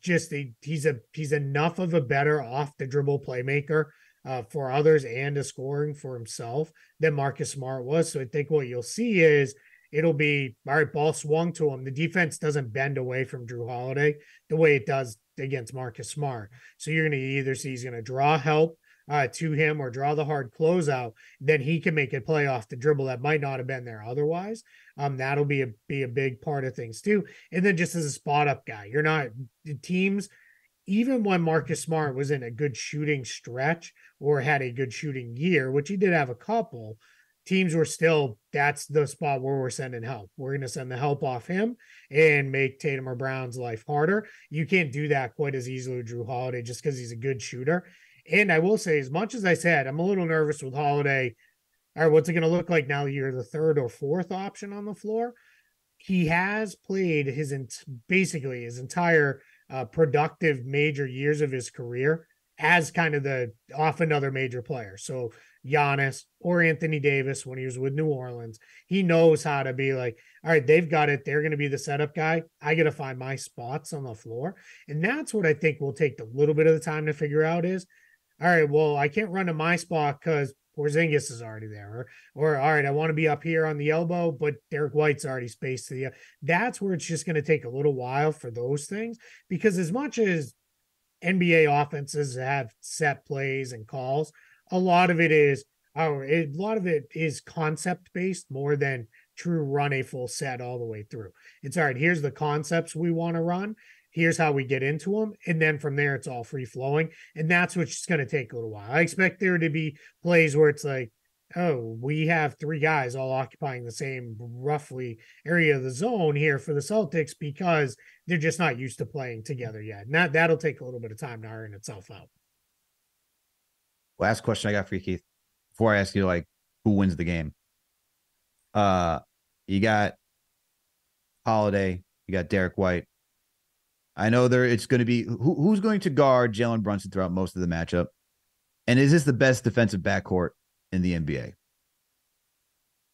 just a, he's a he's enough of a better off the dribble playmaker uh, for others and a scoring for himself than Marcus Smart was. So I think what you'll see is it'll be all right, ball swung to him. The defense doesn't bend away from Jrue Holiday the way it does against Marcus Smart. So you're going to either see he's going to draw help uh, to him or draw the hard closeout, then he can make a play off the dribble that might not have been there otherwise. Um, that'll be a be a big part of things too. And then just as a spot up guy, you're not the teams even when Marcus Smart was in a good shooting stretch or had a good shooting year, which he did have a couple, teams were still that's the spot where we're sending help. We're going to send the help off him and make Tatum or Brown's life harder. You can't do that quite as easily with Jrue Holiday just because he's a good shooter. And I will say, as much as I said, I'm a little nervous with Holiday. All right, what's it going to look like now you're the third or fourth option on the floor? He has played his basically his entire uh, productive major years of his career as kind of the off another major player. So Giannis or Anthony Davis when he was with New Orleans, he knows how to be like, all right, they've got it. They're going to be the setup guy. I got to find my spots on the floor. And that's what I think will take a little bit of the time to figure out is, all right, well, I can't run to my spot because Porzingis is already there. Or, or all right, I want to be up here on the elbow, but Derrick White's already spaced to the. That's where it's just going to take a little while for those things because as much as NBA offenses have set plays and calls, a lot of it is or a lot of it is concept based more than true run a full set all the way through. It's all right. Here's the concepts we want to run. Here's how we get into them. And then from there, it's all free flowing. And that's what's going to take a little while. I expect there to be plays where it's like, oh, we have three guys all occupying the same roughly area of the zone here for the Celtics because they're just not used to playing together yet. And that, that'll take a little bit of time to iron itself out. Last question I got for you, Keith, before I ask you like who wins the game. Uh you got Holiday, you got Derrick White. I know there it's going to be who, who's going to guard Jalen Brunson throughout most of the matchup. And is this the best defensive backcourt in the NBA?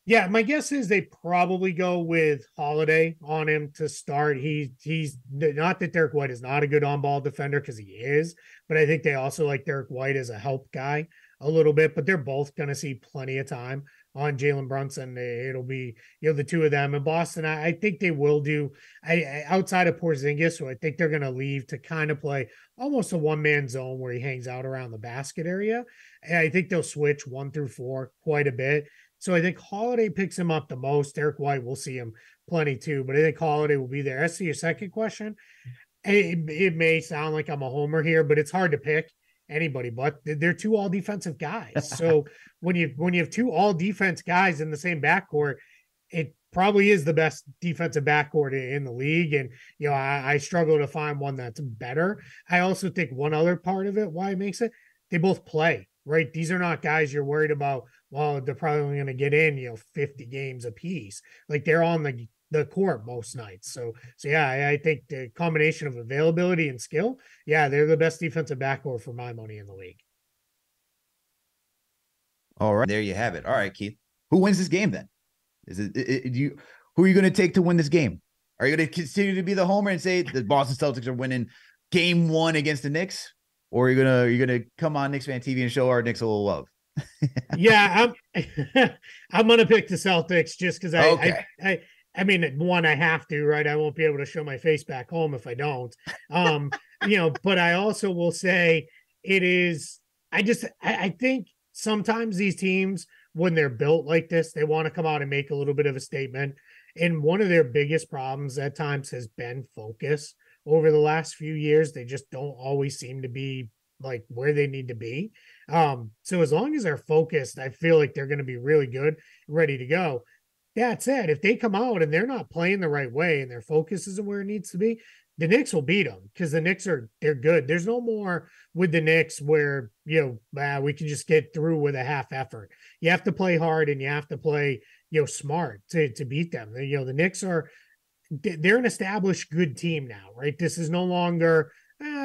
Yeah, my guess is they probably go with Holiday on him to start. He he's not that Derrick White is not a good on-ball defender because he is, but I think they also like Derrick White as a help guy a little bit. But they're both going to see plenty of time on Jalen Brunson. It'll be you know the two of them in Boston. I, I think they will do. I, I outside of Porzingis, so I think they're going to leave to kind of play almost a one-man zone where he hangs out around the basket area. And I think they'll switch one through four quite a bit. So I think Holiday picks him up the most. Derrick White will see him plenty too, but I think Holiday will be there. As to your second question, it, it may sound like I'm a homer here, but it's hard to pick anybody but they're two all defensive guys. So when you when you have two all defense guys in the same backcourt, it probably is the best defensive backcourt in the league. And you know, I, I struggle to find one that's better. I also think one other part of it, why it makes it, they both play right? These are not guys you're worried about. Well, they're probably going to get in, you know, 50 games a piece. Like they're on the the court most nights. So, so yeah, I, I, think the combination of availability and skill, yeah, they're the best defensive backcourt for my money in the league. All right, there you have it. All right, Keith, who wins this game then? Is it, it, it you? Who are you going to take to win this game? Are you going to continue to be the homer and say the Boston Celtics are winning game one against the Knicks? or are you're gonna you're gonna come on Knicks fan TV and show our Knicks a little love. yeah, I'm I'm gonna pick the Celtics just because I, okay. I, I I mean one I have to right. I won't be able to show my face back home if I don't. Um, you know, but I also will say it is. I just I, I think sometimes these teams when they're built like this, they want to come out and make a little bit of a statement. And one of their biggest problems at times has been focus over the last few years. They just don't always seem to be like where they need to be. Um, so as long as they're focused, I feel like they're going to be really good, ready to go. That said, if they come out and they're not playing the right way and their focus isn't where it needs to be, the Knicks will beat them because the Knicks are they're good. There's no more with the Knicks where you know uh, we can just get through with a half effort. You have to play hard and you have to play you know smart to to beat them. You know the Knicks are they're an established good team now, right? This is no longer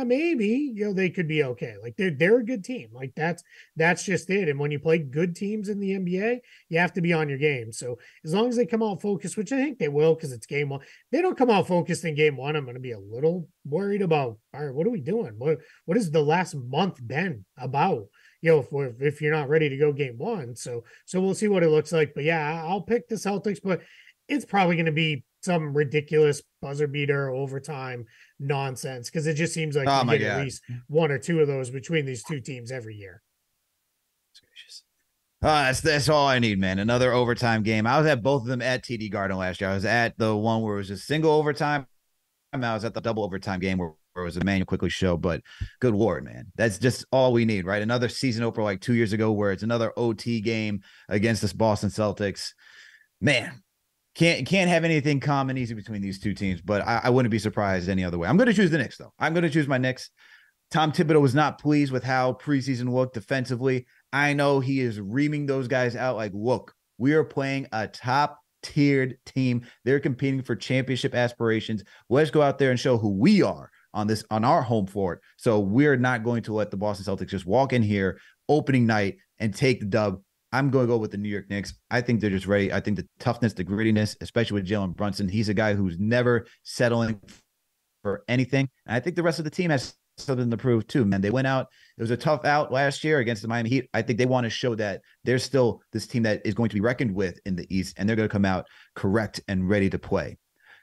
maybe you know they could be okay. Like they're they're a good team. Like that's that's just it. And when you play good teams in the NBA, you have to be on your game. So as long as they come out focused, which I think they will, because it's game one. They don't come out focused in game one. I'm going to be a little worried about. All right, what are we doing? What what has the last month been about? You know, if if you're not ready to go game one, so so we'll see what it looks like. But yeah, I'll pick the Celtics, but it's probably going to be some ridiculous buzzer beater overtime nonsense because it just seems like oh you get God. at least one or two of those between these two teams every year. Uh, that's that's all I need, man. Another overtime game. I was at both of them at TD Garden last year. I was at the one where it was just single overtime. I was at the double overtime game where it was a Immanuel Quickley show, but good lord, man, that's just all we need, right? Another season opener like two years ago, where it's another OT game against this Boston Celtics. Man, can't can't have anything calm and easy between these two teams, but I, I wouldn't be surprised any other way. I'm going to choose the Knicks though. I'm going to choose my Knicks. Tom Thibodeau was not pleased with how preseason looked defensively. I know he is reaming those guys out like, look, we are playing a top tiered team. They're competing for championship aspirations. Let's go out there and show who we are on this on our home floor. So we're not going to let the Boston Celtics just walk in here opening night and take the dub. I'm going to go with the New York Knicks. I think they're just ready. I think the toughness, the grittiness, especially with Jalen Brunson, he's a guy who's never settling for anything. And I think the rest of the team has something to prove too, man. They went out. It was a tough out last year against the Miami Heat. I think they want to show that they're still this team that is going to be reckoned with in the East, and they're going to come out correct and ready to play.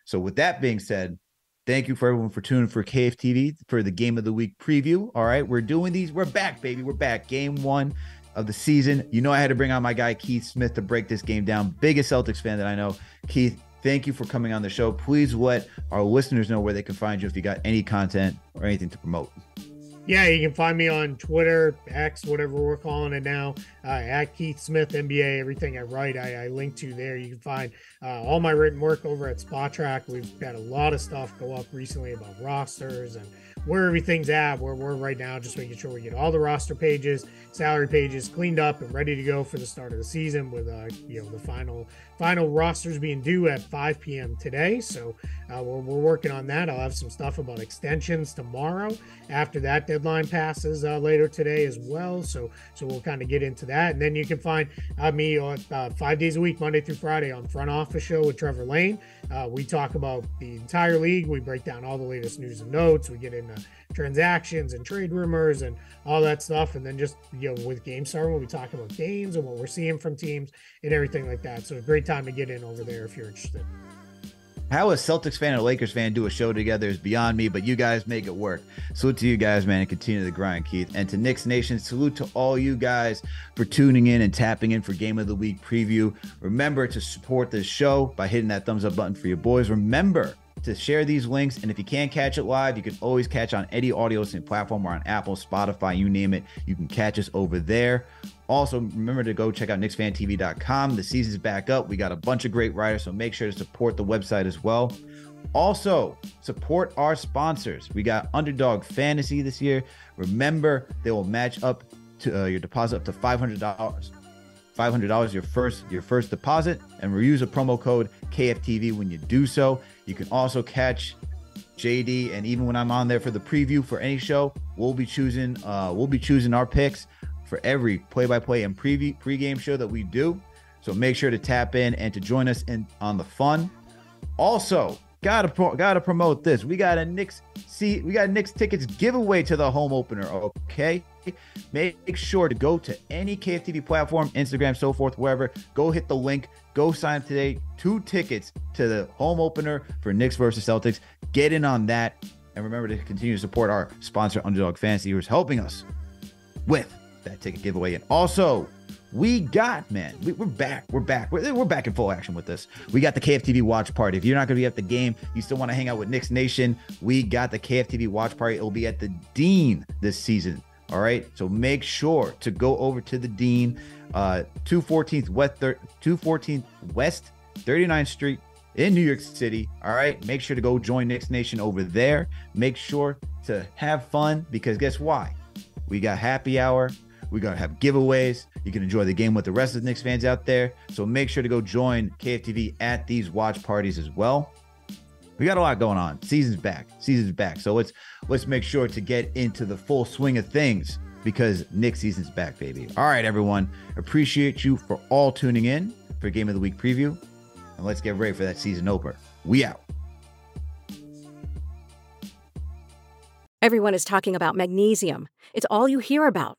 So, with that being said, Thank you for everyone for tuning for KFTV for the game of the week preview. All right, we're doing these. We're back, baby. We're back. Game one of the season. You know, I had to bring on my guy Keith Smith to break this game down. Biggest Celtics fan that I know. Keith, thank you for coming on the show. Please let our listeners know where they can find you if you got any content or anything to promote. Yeah, you can find me on Twitter, X, whatever we're calling it now, uh, at Keith Smith NBA. Everything I write, I, I link to there. You can find uh, all my written work over at Spotrac. We've got a lot of stuff go up recently about rosters and where everything's at, where we're right now, just making sure we get all the roster pages, salary pages cleaned up and ready to go for the start of the season with uh, you know the final final rosters being due at 5 p.m. today. So uh, we're, we're working on that. I'll have some stuff about extensions tomorrow after that deadline passes uh, later today as well. So so we'll kind of get into that, and then you can find uh, me on uh, five days a week, Monday through Friday, on Front Office Show with Trevor Lane. Uh, we talk about the entire league. We break down all the latest news and notes. We get into transactions and trade rumors and all that stuff. And then just, you know, with Game Star, when we talk about games and what we're seeing from teams and everything like that. So a great time to get in over there if you're interested. How a Celtics fan and a Lakers fan do a show together is beyond me, but you guys make it work. Salute to you guys, man, and continue the grind, Keith. And to Knicks Nation, salute to all you guys for tuning in and tapping in for Game of the Week preview. Remember to support this show by hitting that thumbs up button for your boys. Remember to share these links. And if you can't catch it live, you can always catch on any audio listening platform or on Apple, Spotify, you name it. You can catch us over there. Also, remember to go check out KnicksFanTV.com. The season's back up. We got a bunch of great writers, so make sure to support the website as well. Also, support our sponsors. We got Underdog Fantasy this year. Remember, they will match up to uh, your deposit up to five hundred dollars. Five hundred dollars your first your first deposit, and use a promo code KFTV when you do so. You can also catch JD, and even when I'm on there for the preview for any show, we'll be choosing uh, we'll be choosing our picks for every play-by-play and preview pregame show that we do. So make sure to tap in and to join us in on the fun. Also, gotta pro- gotta promote this. We got a Knicks see we got Knicks tickets giveaway to the home opener. Okay, make sure to go to any KFTV platform, Instagram, so forth, wherever. Go hit the link. Go sign up today. Two tickets to the home opener for Knicks versus Celtics. Get in on that, and remember to continue to support our sponsor, Underdog Fantasy, who's helping us with that ticket giveaway. And also, we got, man, we, are back. We're back. We're, we're back in full action with this. We got the KFTV watch party. If you're not going to be at the game, you still want to hang out with Knicks Nation, we got the KFTV watch party. It'll be at the Dean this season. All right. So make sure to go over to the Dean, uh, 214th West, 214th West 39th Street in New York City. All right. Make sure to go join Knicks Nation over there. Make sure to have fun because guess why? We got happy hour. We're going to have giveaways. You can enjoy the game with the rest of the Knicks fans out there. So make sure to go join KFTV at these watch parties as well. We got a lot going on. Season's back. Season's back. So let's let's make sure to get into the full swing of things because Knicks season's back, baby. All right, everyone. Appreciate you for all tuning in for Game of the Week preview. And let's get ready for that season opener. We out. Everyone is talking about magnesium. It's all you hear about.